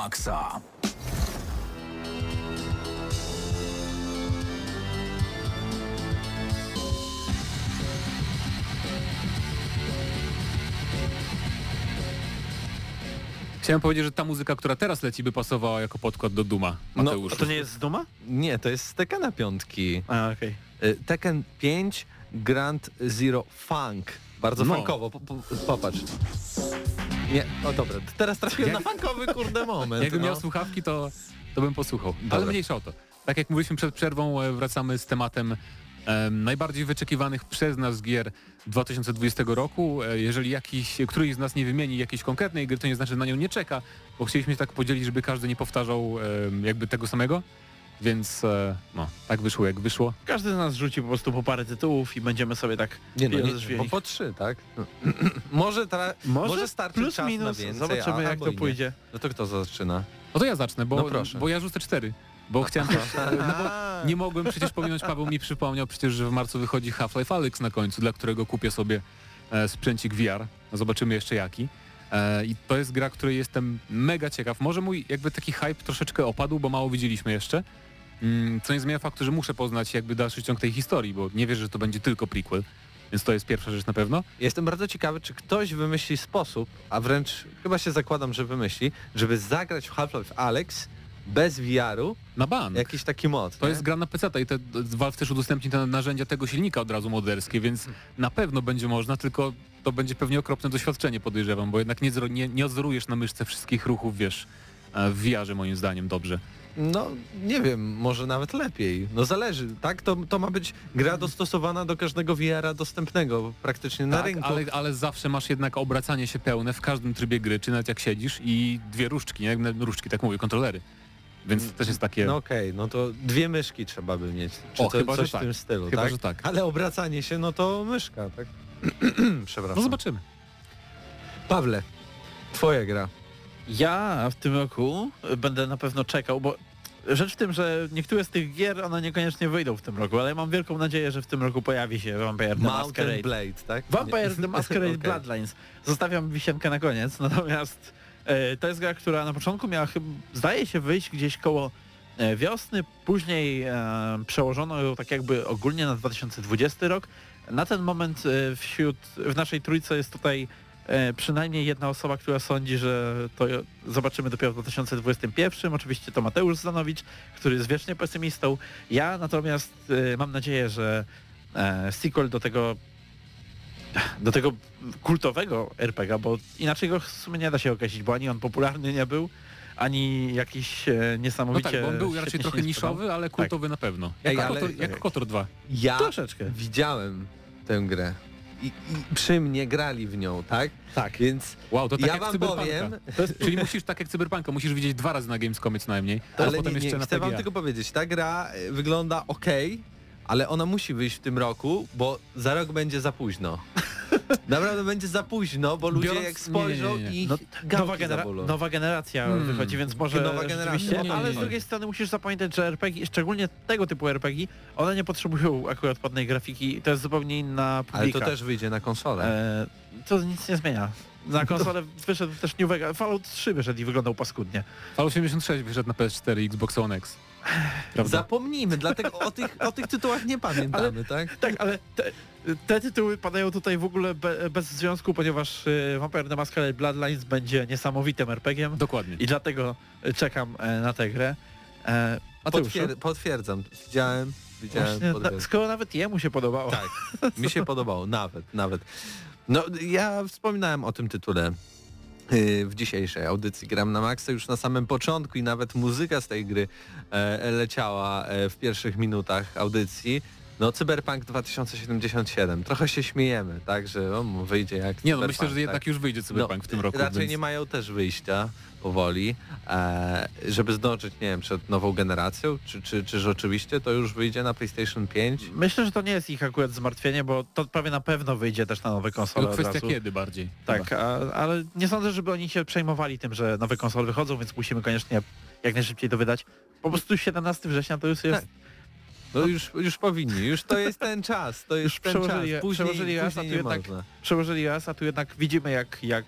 Maksa. Chciałem powiedzieć, że ta muzyka, która teraz leci, by pasowała jako podkład do Duma, Mateuszu. A to nie jest z Duma? Nie, to jest z Tekena piątki. A, okej. Y, Tekken 5 Grand Zero Funk. Bardzo No. funkowo, po, po, popatrz. Nie, o dobra, teraz trafiłem Jak- na funkowy kurde moment. Jakbym no. miał słuchawki, to, to bym posłuchał. Dobra. Ale mniejsza o to. Tak jak mówiliśmy przed przerwą, e, wracamy z tematem em, najbardziej wyczekiwanych przez nas gier 2020 roku. E, Jeżeli jakiś, któryś z nas nie wymieni jakiejś konkretnej gry, to nie znaczy, że na nią nie czeka, bo chcieliśmy się tak podzielić, żeby każdy nie powtarzał jakby tego samego. Więc e, no, tak wyszło jak wyszło. Każdy z nas rzuci po prostu po parę tytułów i będziemy sobie tak Nie no, nie, bo po trzy, tak? No. może, tra- może, starczy plus czas minus, na więcej, zobaczymy a, jak to pójdzie. No to kto zaczyna? No to ja zacznę, bo, No proszę. bo ja rzucę cztery. Bo chciałem też, no bo nie mogłem przecież pominąć, Paweł mi przypomniał przecież, że w marcu wychodzi Half-Life Alyx na końcu, dla którego kupię sobie e, sprzęcik VR. Zobaczymy jeszcze jaki. E, I to jest gra, której jestem mega ciekaw. Może mój jakby taki hype troszeczkę opadł, bo mało widzieliśmy jeszcze. Mm, Co nie zmienia faktu, że muszę poznać jakby dalszy ciąg tej historii, bo nie wierzę, że to będzie tylko prequel. Więc to jest pierwsza rzecz na pewno. Jestem bardzo ciekawy, czy ktoś wymyśli sposób, a wręcz chyba się zakładam, że wymyśli, żeby zagrać w Half-Life Alex bez VR-u Na ban. jakiś taki mod. To nie? jest gra na PC i te, Valve też udostępni te narzędzia tego silnika od razu moderskie, więc na pewno będzie można, tylko to będzie pewnie okropne doświadczenie podejrzewam, bo jednak nie, nie, nie odzorujesz na myszce wszystkich ruchów, wiesz, e, w VR-ze moim zdaniem dobrze. No, nie wiem, może nawet lepiej. No zależy, tak? To, to ma być gra dostosowana do każdego VR-a dostępnego praktycznie na tak, rynku. ale, ale zawsze masz jednak obracanie się pełne w każdym trybie gry, czy nawet jak siedzisz i dwie różdżki, nie? Różdżki, tak mówię, kontrolery. Więc też jest takie... No okej, no to dwie myszki trzeba by mieć. Czy O, to, chyba, że coś tak. w tym stylu, Chyba, tak? że tak. Ale obracanie się, no to myszka, tak? Przepraszam. No zobaczymy. Pawle, twoja gra. Ja w tym roku będę na pewno czekał, bo rzecz w tym, że niektóre z tych gier one niekoniecznie wyjdą w tym roku, ale ja mam wielką nadzieję, że w tym roku pojawi się Vampire The Masquerade. Blade, tak? Vampire. The Masquerade Okej. Bloodlines. Zostawiam wisienkę na koniec, natomiast e, to jest gra, która na początku miała chyba, zdaje się wyjść gdzieś koło e, wiosny, później e, przełożono ją tak jakby ogólnie na 2020 rok. Na ten moment e, wśród, w naszej trójce jest tutaj przynajmniej jedna osoba, która sądzi, że to zobaczymy dopiero w 2021. Oczywiście to Mateusz Zanowicz, który jest wiecznie pesymistą. Ja natomiast e, mam nadzieję, że e, sequel do tego do tego kultowego RPG, bo inaczej go w sumie nie da się określić, bo ani on popularny nie był, ani jakiś e, No niesamowicie tak, bo on był raczej trochę niszowy, ale kultowy na pewno. Jak, Ej, ale- Kotor, jak Kotor 2. Ja Troszeczkę. widziałem tę grę. I, I przy mnie grali w nią, tak? Tak. Więc Wow, to tak ja jak wam Cyberpunka. powiem, To jest, czyli musisz tak jak Cyberpunka, musisz widzieć dwa razy na Gamescomie co najmniej, a ale potem nie, jeszcze nie, na chcę wam PGA. tylko powiedzieć, ta gra y, wygląda ok, ale ona musi wyjść w tym roku, bo za rok będzie za późno. Naprawdę będzie za późno, bo ludzie Biorąc- jak spojrzą nie, nie, nie. i No, nowa, genera- nowa generacja Hmm. wychodzi, więc może Nowa generacja. nie, ale z drugiej strony musisz zapamiętać, że RPG, szczególnie tego typu RPG, one nie potrzebują akurat ładnej grafiki, to jest zupełnie inna publika. Ale to też wyjdzie na konsolę. E, to nic nie zmienia. Na konsolę wyszedł też New Vegas, Fallout 3 wyszedł i wyglądał paskudnie. Fallout 86 wyszedł na PS4 i Xbox One X. Prawda? Zapomnijmy, dlatego o tych, o tych tytułach nie pamiętamy, tak? Tak, ale te, te tytuły padają tutaj w ogóle be, bez związku, ponieważ y, Vampire The Masquerade Bloodlines będzie niesamowitym RPG-iem Dokładnie. i dlatego y, czekam e, na tę grę. E, Potwier- potwierdzam. Widziałem, widziałem. właśnie, na, skoro nawet jemu się podobało. Tak, mi się podobało, nawet, nawet. No, ja wspominałem o tym tytule w dzisiejszej audycji Gram na Maxa już na samym początku i nawet muzyka z tej gry e, leciała e, w pierwszych minutach audycji. No, Cyberpunk 2077. Trochę się śmiejemy, tak, że on wyjdzie jak Nie no, myślę, że tak? jednak już wyjdzie Cyberpunk No, w tym roku. Raczej więc... nie mają też wyjścia powoli, e, żeby zdążyć, nie wiem, przed nową generacją, czy, czy, czy rzeczywiście to już wyjdzie na PlayStation 5? Myślę, że to nie jest ich akurat zmartwienie, bo to prawie na pewno wyjdzie też na nowe konsole To od kwestia razu. kiedy bardziej. Tak, a, ale nie sądzę, żeby oni się przejmowali tym, że nowe konsole wychodzą, więc musimy koniecznie jak najszybciej to wydać. Po prostu 17 września to już jest... Tak. No już, już powinni, już to jest ten czas, to jest Już ten czas. przełożyli- Później, przełożyli raz, a tu jednak- można. Przełożyli raz, a tu jednak widzimy jak, jak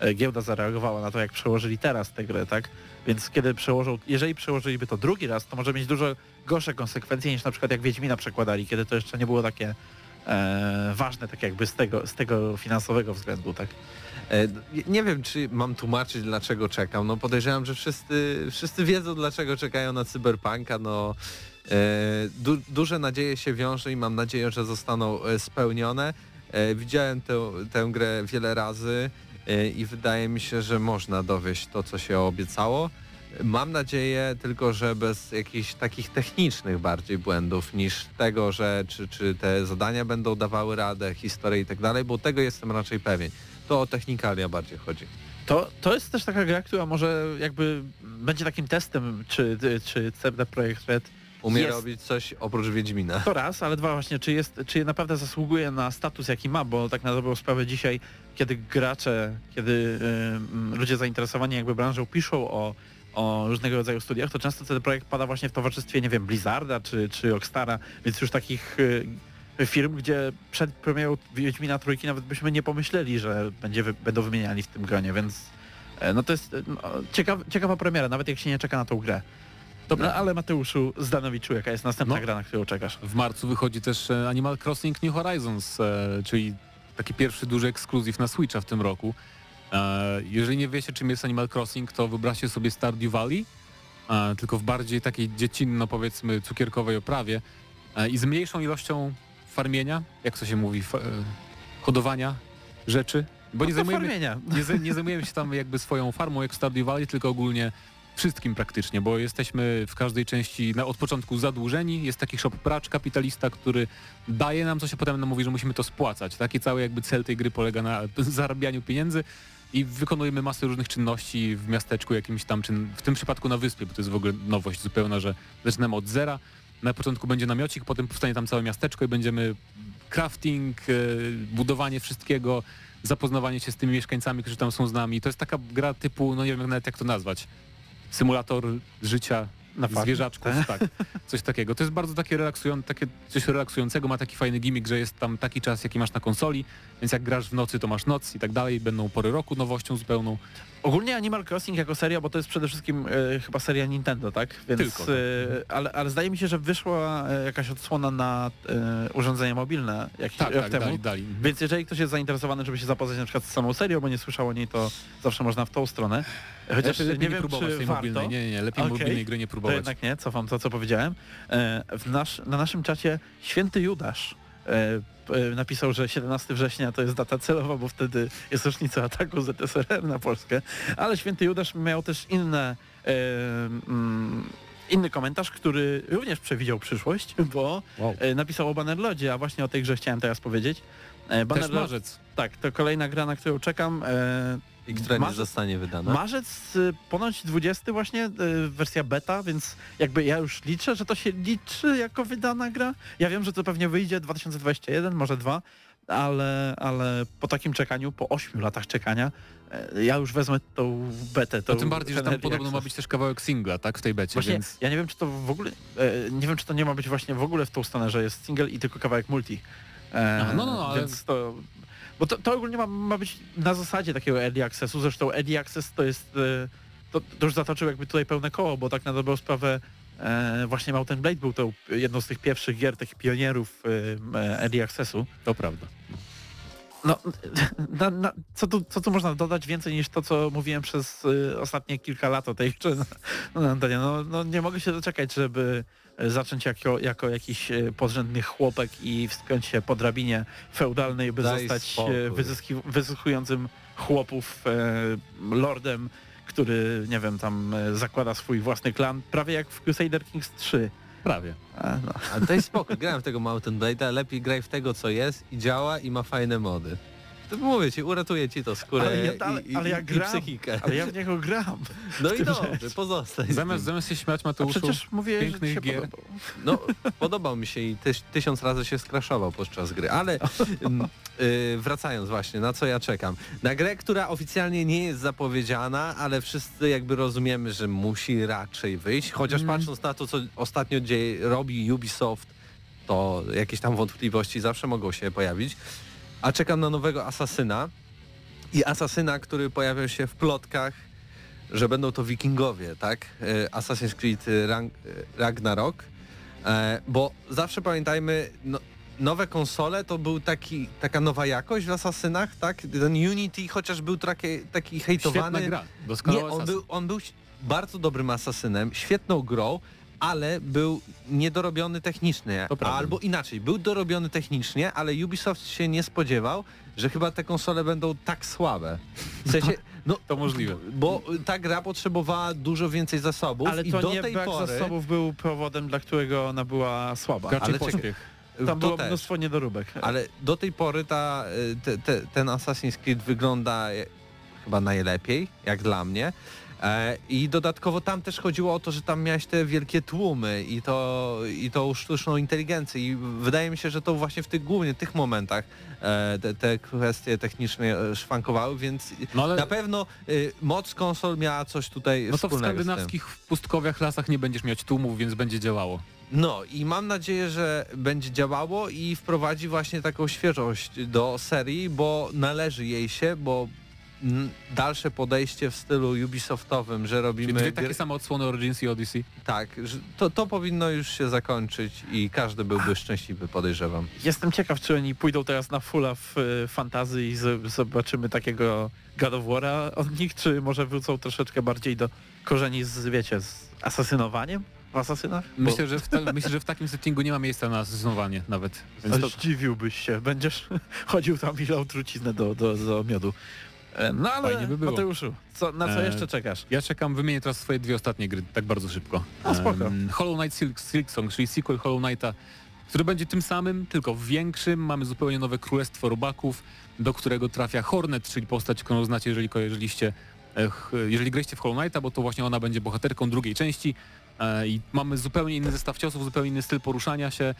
e, e, giełda zareagowała na to, jak przełożyli teraz tę grę, tak? Więc kiedy przełożą, jeżeli przełożyliby to drugi raz, to może mieć dużo gorsze konsekwencje niż na przykład jak Wiedźmina przekładali, kiedy to jeszcze nie było takie e, ważne, tak jakby z tego, z tego finansowego względu, tak? E, Nie wiem, czy mam tłumaczyć, dlaczego czekam. No podejrzewam, że wszyscy, wszyscy wiedzą, dlaczego czekają na Cyberpunka. No du duże nadzieje się wiąże i mam nadzieję, że zostaną e, spełnione. E, widziałem tę, tę grę wiele razy e, i wydaje mi się, że można dowieść to, co się obiecało. Mam nadzieję tylko, że bez jakichś takich technicznych bardziej błędów niż tego, że czy, czy te zadania będą dawały radę, historię i tak dalej, bo tego jestem raczej pewien. To o technikalia bardziej chodzi. To, to jest też taka gra, która może jakby będzie takim testem, czy, czy CD Projekt Red Umie Jest. robić coś oprócz Wiedźmina. to raz, ale dwa właśnie, czy, jest, czy naprawdę zasługuje na status jaki ma, bo tak na dobrą sprawę dzisiaj, kiedy gracze, kiedy y, ludzie zainteresowani jakby branżą piszą o, o różnego rodzaju studiach, to często CD Projekt pada właśnie w towarzystwie, nie wiem, Blizzarda czy, czy Rockstara, więc już takich y, firm, gdzie przed premierą Wiedźmina Trójki nawet byśmy nie pomyśleli, że będzie, będą wymieniani w tym gronie, więc e, no to jest e, no, ciekawa, ciekawa premiera, nawet jak się nie czeka na tą grę. Dobra, no, ale Mateuszu Zdanowiczu, jaka jest następna No. gra, na którą czekasz? W marcu wychodzi też e, Animal Crossing New Horizons, e, czyli taki pierwszy duży ekskluzyw na Switcha w tym roku. E, Jeżeli nie wiecie czym jest Animal Crossing, to wyobraźcie sobie Stardew Valley, tylko w bardziej takiej dziecinno powiedzmy cukierkowej oprawie i z mniejszą ilością farmienia, jak to się mówi, hodowania rzeczy, bo nie No to zajmujemy, nie, nie zajmujemy się tam jakby swoją farmą jak w Stardew Valley, tylko ogólnie wszystkim praktycznie, bo jesteśmy w każdej części na, od początku zadłużeni. Jest taki shop pracz kapitalista, który daje nam coś, a potem nam mówi, że musimy to spłacać. Taki cały jakby cel tej gry polega na zarabianiu pieniędzy i wykonujemy masę różnych czynności w miasteczku jakimś tam, czy w tym przypadku na wyspie, bo to jest w ogóle nowość zupełna, że zaczynamy od zera. Na początku będzie namiocik, potem powstanie tam całe miasteczko i będziemy crafting, e, budowanie wszystkiego, zapoznawanie się z tymi mieszkańcami, którzy tam są z nami. To jest taka gra typu, no nie wiem nawet jak to nazwać, symulator życia Na farmie, zwierzaczków, tak, coś takiego. To jest bardzo takie relaksujące, takie coś relaksującego, ma taki fajny gimmick, że jest tam taki czas, jaki masz na konsoli, więc jak grasz w nocy, to masz noc i tak dalej, będą pory roku nowością zupełną. Ogólnie Animal Crossing jako seria, bo to jest przede wszystkim e, chyba seria Nintendo, tak? Więc, Tylko, tak. e, ale, ale zdaje mi się, że wyszła e, jakaś odsłona na urządzenia mobilne jakiś Tak, rok tak, temu. dali, dali. Więc jeżeli ktoś jest zainteresowany, żeby się zapoznać na przykład z samą serią, bo nie słyszał o niej, to zawsze można w tą stronę. Chociaż lepiej, nie wiem, próbować czy tej warto. mobilnej. Nie, nie, nie, lepiej Okej. mobilnej gry nie To próbować. jednak nie, cofam to, co powiedziałem. W nasz, na naszym czacie Święty Judasz napisał, że 17 września to jest data celowa, bo wtedy jest rocznica ataku ZSRR na Polskę. Ale Święty Judasz miał też inne... E, mm, Inny komentarz, który również przewidział przyszłość, bo Wow. e, napisał o Bannerlodzie, a właśnie o tej grze chciałem teraz powiedzieć. E, Też marzec. Tak, to kolejna gra, na którą czekam. I która nie zostanie wydana. Marzec y, ponoć 20 właśnie, y, wersja beta, więc jakby ja już liczę, że to się liczy jako wydana gra. Ja wiem, że to pewnie wyjdzie 2021, może dwa, ale, ale po takim czekaniu, po 8 latach czekania, e, ja już wezmę tą betę. No Tą, tym bardziej, że tam podobno ma być też kawałek singla, tak, w tej becie, Właśnie, więc... ja nie wiem, czy to w ogóle, e, nie wiem, czy to nie ma być właśnie w ogóle w tą stronę, że jest single i tylko kawałek multi. E, Aha, no, no, no, ale- Więc to, bo to, to ogólnie ma, ma być na zasadzie takiego early accessu, zresztą early access to jest, e, to, to już zatoczył jakby tutaj pełne koło, bo tak na dobrą sprawę e, właśnie Mountain Blade był tą jedną z tych pierwszych gier, takich pionierów e, e, early accessu. To prawda. No, na, na, co, tu, co tu można dodać więcej niż to, co mówiłem przez y, ostatnie kilka lat o tej na, na antenie? No, no nie mogę się doczekać, żeby y, zacząć jako, jako jakiś y, podrzędny chłopek i wspiąć się po drabinie feudalnej, by Daj zostać spokój. y, wyzyski, wyzyskującym chłopów y, lordem, który, nie wiem, tam zakłada swój własny klan, prawie jak w Crusader Kings 3. Prawie. A, no. A daj spokój, grałem w tego Mountain Blade'a, lepiej graj w tego co jest i działa i ma fajne mody. Mówię ci, uratuje ci to skórę Ale ja dalej- i, i, ale ja i gram. psychikę. Ale ja w niego gram. No i dobrze, rzecz. pozostań Zamiast, tym. zamiast się śmiać A Mateuszu, przecież mówię, że pięknych się gier. podobał. No, podobał mi się i tyś, tysiąc razy się skraszował podczas gry, ale mm, y, wracając właśnie, na co ja czekam. Na grę, która oficjalnie nie jest zapowiedziana, ale wszyscy jakby rozumiemy, że musi raczej wyjść, chociaż Mhm. patrząc na to, co ostatnio dzieje, robi Ubisoft, to jakieś tam wątpliwości zawsze mogą się pojawić. A czekam na nowego Asasyna i Asasyna, który pojawiał się w plotkach, że będą to wikingowie, tak? E, Assassin's Creed e, e, Ragnarok. Bo zawsze pamiętajmy, no, nowe konsole to był taki, taka nowa jakość w Asasynach, tak? Ten Unity chociaż był taki, taki hejtowany. świetna gra. Nie, Doskonały on był, on był bardzo dobrym asasynem, świetną grą, ale był niedorobiony technicznie. Albo inaczej, był dorobiony technicznie, ale Ubisoft się nie spodziewał, że chyba te konsole będą tak słabe. W sensie, no, To możliwe. Bo ta gra potrzebowała dużo więcej zasobów Ale i do nie tej brak pory... zasobów był powodem, dla którego ona była słaba. Raczej Ale czekaj, pośpiech. Tam było też. mnóstwo niedoróbek. Ale do tej pory ta, y, te, te, ten Assassin's Creed wygląda e, chyba najlepiej, jak dla mnie. E, I dodatkowo tam też chodziło o to, że tam miałeś te wielkie tłumy i to, i tą sztuczną inteligencję i wydaje mi się, że to właśnie w tych głównie tych momentach e, te, te kwestie techniczne e, szwankowały, więc No ale na pewno y, moc konsol miała coś tutaj no to w skandynawskich pustkowiach lasach nie będziesz mieć tłumów, więc będzie działało. No i mam nadzieję, że będzie działało i wprowadzi właśnie taką świeżość do serii, bo należy jej się, bo dalsze podejście w stylu Ubisoftowym, że Czyli robimy dwie gry, takie same odsłony Origins i Odyssey. tak, to, to powinno już się zakończyć i każdy byłby szczęśliwy, podejrzewam. Jestem ciekaw, czy oni pójdą teraz na fulla w y, fantazy i zobaczymy takiego God of War'a od nich, czy może wrócą troszeczkę bardziej do korzeni z, wiecie, z asasynowaniem w asasynach? Myślę, że w ta, myślę, że w takim settingu nie ma miejsca na asesynowanie nawet. Więc to, Zdziwiłbyś się, będziesz chodził tam i lał truciznę do, do, do miodu. E, No ale Fajnie by było. Mateuszu, co, na co E, jeszcze czekasz? ja czekam, wymienię teraz swoje dwie ostatnie gry, tak bardzo szybko. A, spoko. Em, Hollow Knight Silk, Silk Song, czyli sequel Hollow Knighta, który będzie tym samym, tylko większym. Mamy zupełnie nowe królestwo robaków, do którego trafia Hornet, czyli postać, którą znacie, jeżeli kojarzyliście, jeżeli graliście w Hollow Knighta, bo to właśnie ona będzie bohaterką drugiej części. E, I mamy zupełnie inny zestaw ciosów, zupełnie inny styl poruszania się,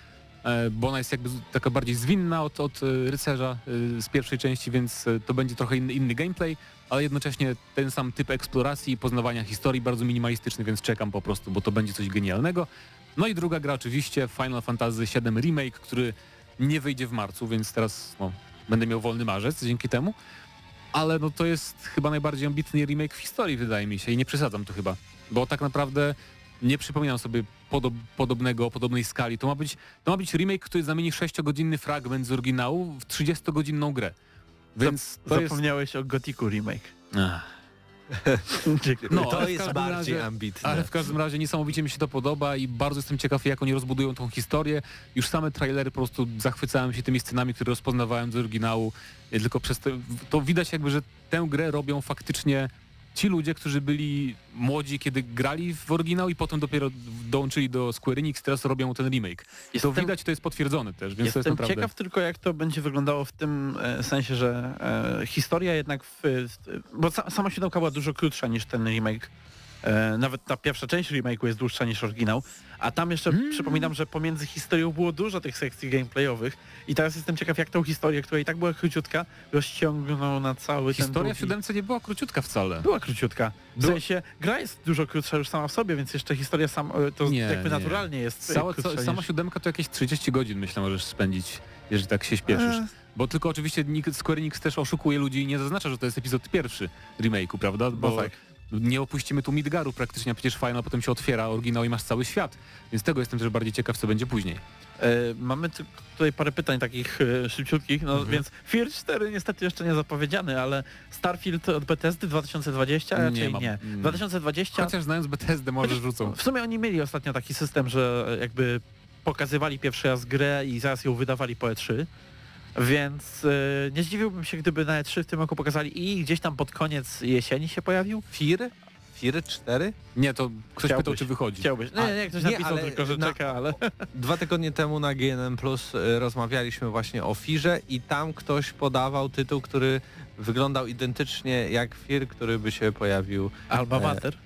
bo ona jest jakby taka bardziej zwinna od, od e, rycerza e, z pierwszej części, więc e, to będzie trochę inny, inny gameplay, ale jednocześnie ten sam typ eksploracji i poznawania historii, bardzo minimalistyczny, więc czekam po prostu, bo to będzie coś genialnego. No i druga gra oczywiście Final Fantasy VII Remake, który nie wyjdzie w marcu, więc teraz no, będę miał wolny marzec dzięki temu. Ale no to jest chyba najbardziej ambitny remake w historii, wydaje mi się, i nie przesadzam tu chyba. Bo tak naprawdę nie przypominam sobie podob, podobnego, podobnej skali. To ma być, to ma być remake, który zamieni 6-godzinny fragment z oryginału w 30-godzinną grę. Więc jest... Zapomniałeś o Gotiku remake. Ach. No, to jest bardziej razie- ambitne. Ale w każdym razie niesamowicie mi się to podoba i bardzo jestem ciekaw, jak oni rozbudują tą historię. Już same trailery po prostu zachwycałem się tymi scenami, które rozpoznawałem z oryginału. Y, Tylko przez te, to widać jakby, że tę grę robią faktycznie ci ludzie, którzy byli młodzi, kiedy grali w oryginał i potem dopiero dołączyli do Square Enix, teraz robią ten remake. I to Jestem- widać, to jest potwierdzone też, więc to jest Jestem naprawdę... ciekaw tylko jak to będzie wyglądało w tym e, sensie, że e, historia jednak w, bo sa, sama siódemka była dużo krótsza niż ten remake. E, nawet ta pierwsza część remake'u jest dłuższa niż oryginał, a tam jeszcze Mm. przypominam, że pomiędzy historią było dużo tych sekcji gameplayowych i teraz jestem ciekaw jak tą historię, która i tak była króciutka, rozciągną na cały ten Historia w nie była króciutka wcale. Była króciutka. W Była- sensie gra jest dużo krótsza już sama w sobie, więc jeszcze historia sam, e, to Nie, jakby nie. naturalnie jest Cała, krótsza ca, sama niż... siódemka to jakieś 30 godzin myślę możesz spędzić, jeżeli tak się śpieszysz. E, Bo tylko oczywiście Square Enix też oszukuje ludzi i nie zaznacza, że to jest epizod pierwszy remake'u, prawda? Bo No tak. Nie opuścimy tu Midgaru praktycznie, a przecież Final potem się otwiera oryginał i masz cały świat. Więc tego jestem też bardziej ciekaw, co będzie później. E, mamy tu- tutaj parę pytań takich e, szybciutkich, no Mhm. więc Fear 4 niestety jeszcze nie zapowiedziany, ale Starfield od Bethesdy 2020 Nie raczej mam. nie. Mm. 2020 Chociaż znając Bethesdę może rzucą. w sumie oni mieli ostatnio taki system, że jakby pokazywali pierwszy raz grę i zaraz ją wydawali po E3. Więc e, nie zdziwiłbym się, gdyby na E3 w tym roku pokazali i gdzieś tam pod koniec jesieni się pojawił. Fir? Fir 4? Nie, to ktoś Chciałbyś. pytał, czy wychodzi. Chciałbyś. Nie, A, nie, ktoś nie, napisał ale tylko, że na- czeka, ale... Dwa tygodnie temu na GNM Plus y, rozmawialiśmy właśnie o Firze i tam ktoś podawał tytuł, który wyglądał identycznie jak Fir, który by się pojawił. Alma E, Mater.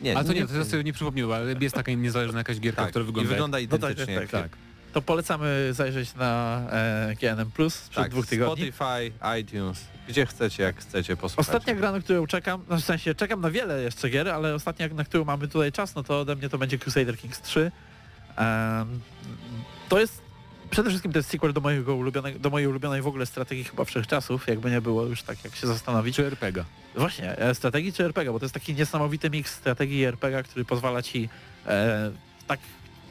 Nie, Ale to nie, to ja sobie nie przypomniałem, ale jest taka niezależna jakaś gierka, tak, która i wygląda, wygląda No tak, identycznie tak, jak tak. To polecamy zajrzeć na e, GNM Plus sprzed Tak, dwóch tygodni. Spotify, iTunes, gdzie chcecie, jak chcecie posłuchać. Ostatnia gra, na którą czekam, no w sensie czekam na wiele jeszcze gier, ale ostatnia, na którą mamy tutaj czas, no to ode mnie to będzie Crusader Kings 3. Em, to jest, przede wszystkim to jest sequel do, mojego ulubionego, do mojej ulubionej w ogóle strategii chyba wszechczasów, jakby nie było już tak, jak się zastanowić. czy RPG. Właśnie, e, strategii czy RPG, bo to jest taki niesamowity miks strategii i RPG, który pozwala ci e, tak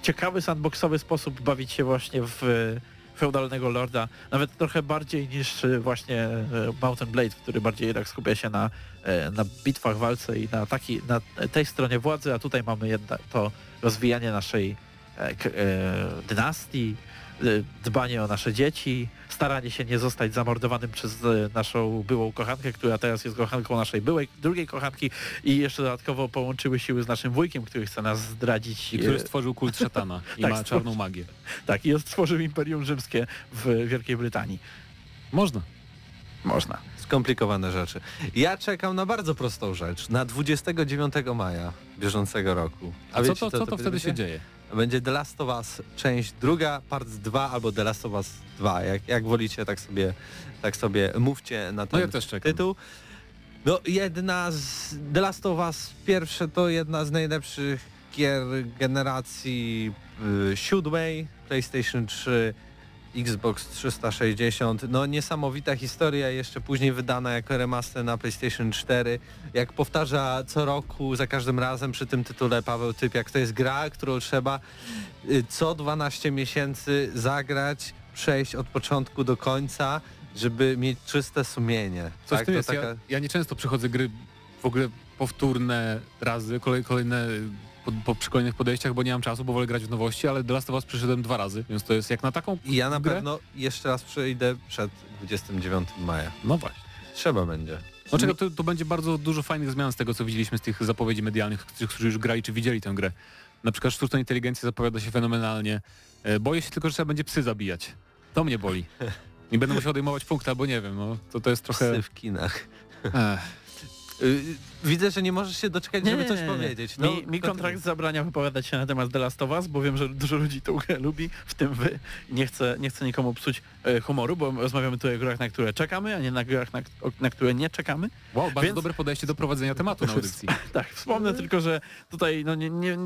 ciekawy, sandboxowy sposób bawić się właśnie w, w feudalnego lorda, nawet trochę bardziej niż e, właśnie e, Mountain Blade, który bardziej jednak skupia się na, e, na bitwach, walce i na, taki, na tej stronie władzy, a tutaj mamy jednak to rozwijanie naszej e, e, dynastii, e, dbanie o nasze dzieci, staranie się nie zostać zamordowanym przez e, naszą byłą kochankę, która teraz jest kochanką naszej byłej, drugiej kochanki i jeszcze dodatkowo połączyły siły z naszym wujkiem, który chce nas zdradzić. I który e, stworzył kult szatana i Tak, ma czarną magię. Tak, i stworzył Imperium Rzymskie w Wielkiej Brytanii. Można. Można. Skomplikowane rzeczy. Ja czekam na bardzo prostą rzecz. Na 29 maja bieżącego roku. A co wiecie, to, co to wtedy będzie? się dzieje? Będzie The Last of Us część druga, part 2 albo The Last of Us 2. Jak, jak wolicie, tak sobie, tak sobie mówcie na ten No ja tytuł. No jedna z The Last of Us pierwsze to jedna z najlepszych gier generacji y, siódmej, PlayStation 3, Xbox 360. No niesamowita historia, jeszcze później wydana jako remaster na PlayStation 4. Jak powtarza co roku, za każdym razem przy tym tytule Paweł Typiak, to jest gra, którą trzeba y, co 12 miesięcy zagrać, przejść od początku do końca, żeby mieć czyste sumienie. Coś tak? To jest. taka- Ja, ja nie często przychodzę gry w ogóle powtórne razy, kolej, kolejne po, po, przy kolejnych podejściach, bo nie mam czasu, bo wolę grać w nowości, ale The Last of Us przyszedłem dwa razy, więc to jest jak na taką I ja na grę? pewno jeszcze raz przyjdę przed 29 maja. No właśnie. Trzeba będzie. No czego, to, to będzie bardzo dużo fajnych zmian z tego, co widzieliśmy z tych zapowiedzi medialnych, którzy- już grali czy widzieli tę grę. Na przykład sztuczna inteligencja zapowiada się fenomenalnie. E, Boję się tylko, że trzeba będzie psy zabijać. To mnie boli. I będę musiał odejmować punkty, albo nie wiem, no to, to jest trochę... Psy w kinach. Ech. Widzę, że nie możesz się doczekać, żeby coś powiedzieć. No, mi, mi kontrakt zabrania wypowiadać się na temat The Last of Us, bo wiem, że dużo ludzi tę grę lubi, w tym wy. Nie chcę, nie chcę nikomu psuć e, humoru, bo rozmawiamy tutaj o grach, na które czekamy, a nie na grach, na, na które nie czekamy. Wow, bardzo Więc- dobre podejście do prowadzenia tematu na audycji. Tak, wspomnę tylko, że tutaj no, nie, nie,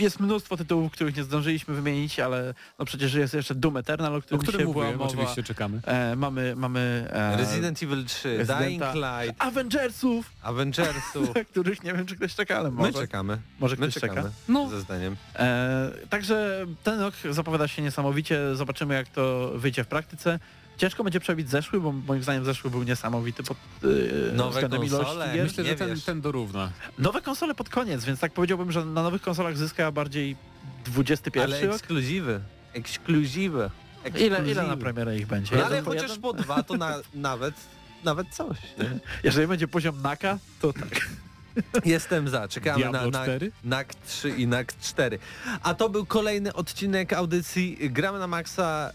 jest mnóstwo tytułów, których nie zdążyliśmy wymienić, ale no przecież jest jeszcze Doom Eternal, o O którym, którym dzisiaj była mówiłem, mowa. oczywiście czekamy. E, mamy mamy e, Resident Evil 3, Residenta- Dying Light, Avengersów, Avengersów. Na których nie wiem, czy ktoś czeka, ale My może. czekamy. Może My ktoś czekamy. czeka. No. Ze zdaniem. E, także ten rok zapowiada się niesamowicie. Zobaczymy, jak to wyjdzie w praktyce. Ciężko będzie przebić zeszły, bo moim zdaniem zeszły był niesamowity pod e, Nowe względem konsole. ilości gier. Myślę, nie że ten, ten dorówna. Nowe konsole pod koniec, więc tak powiedziałbym, że na nowych konsolach zyska bardziej 21 Ale rok. ekskluzywy. Ekskluzywy. Ile, ile na premierę ich będzie? No Jeden ale po chociaż po dwa to na, nawet, nawet coś. nie? Jeżeli będzie poziom NAKA, to tak. Jestem za. Czekamy na, Diablo na 4? NAK 3 i NAK 4. A to był kolejny odcinek audycji Gramy na Maxa.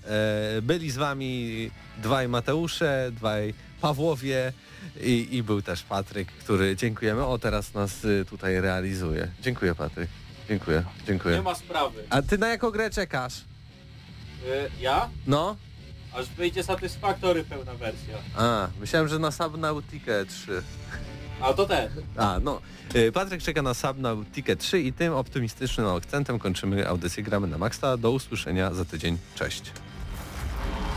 E, byli z wami dwaj Mateusze, dwaj Pawłowie i, i był też Patryk, który dziękujemy. O, teraz nas y, tutaj realizuje. Dziękuję Patryk. Dziękuję, dziękuję. ma sprawy. A ty na jaką grę czekasz? Y, ja? No? Aż wyjdzie Satisfactory pełna wersja. A, myślałem, że na Subnautica 3. A to też. A, no. Y, Patryk czeka na Subnautica 3 i tym optymistycznym akcentem kończymy audycję Gramy na Maxa. Do usłyszenia za tydzień. Cześć.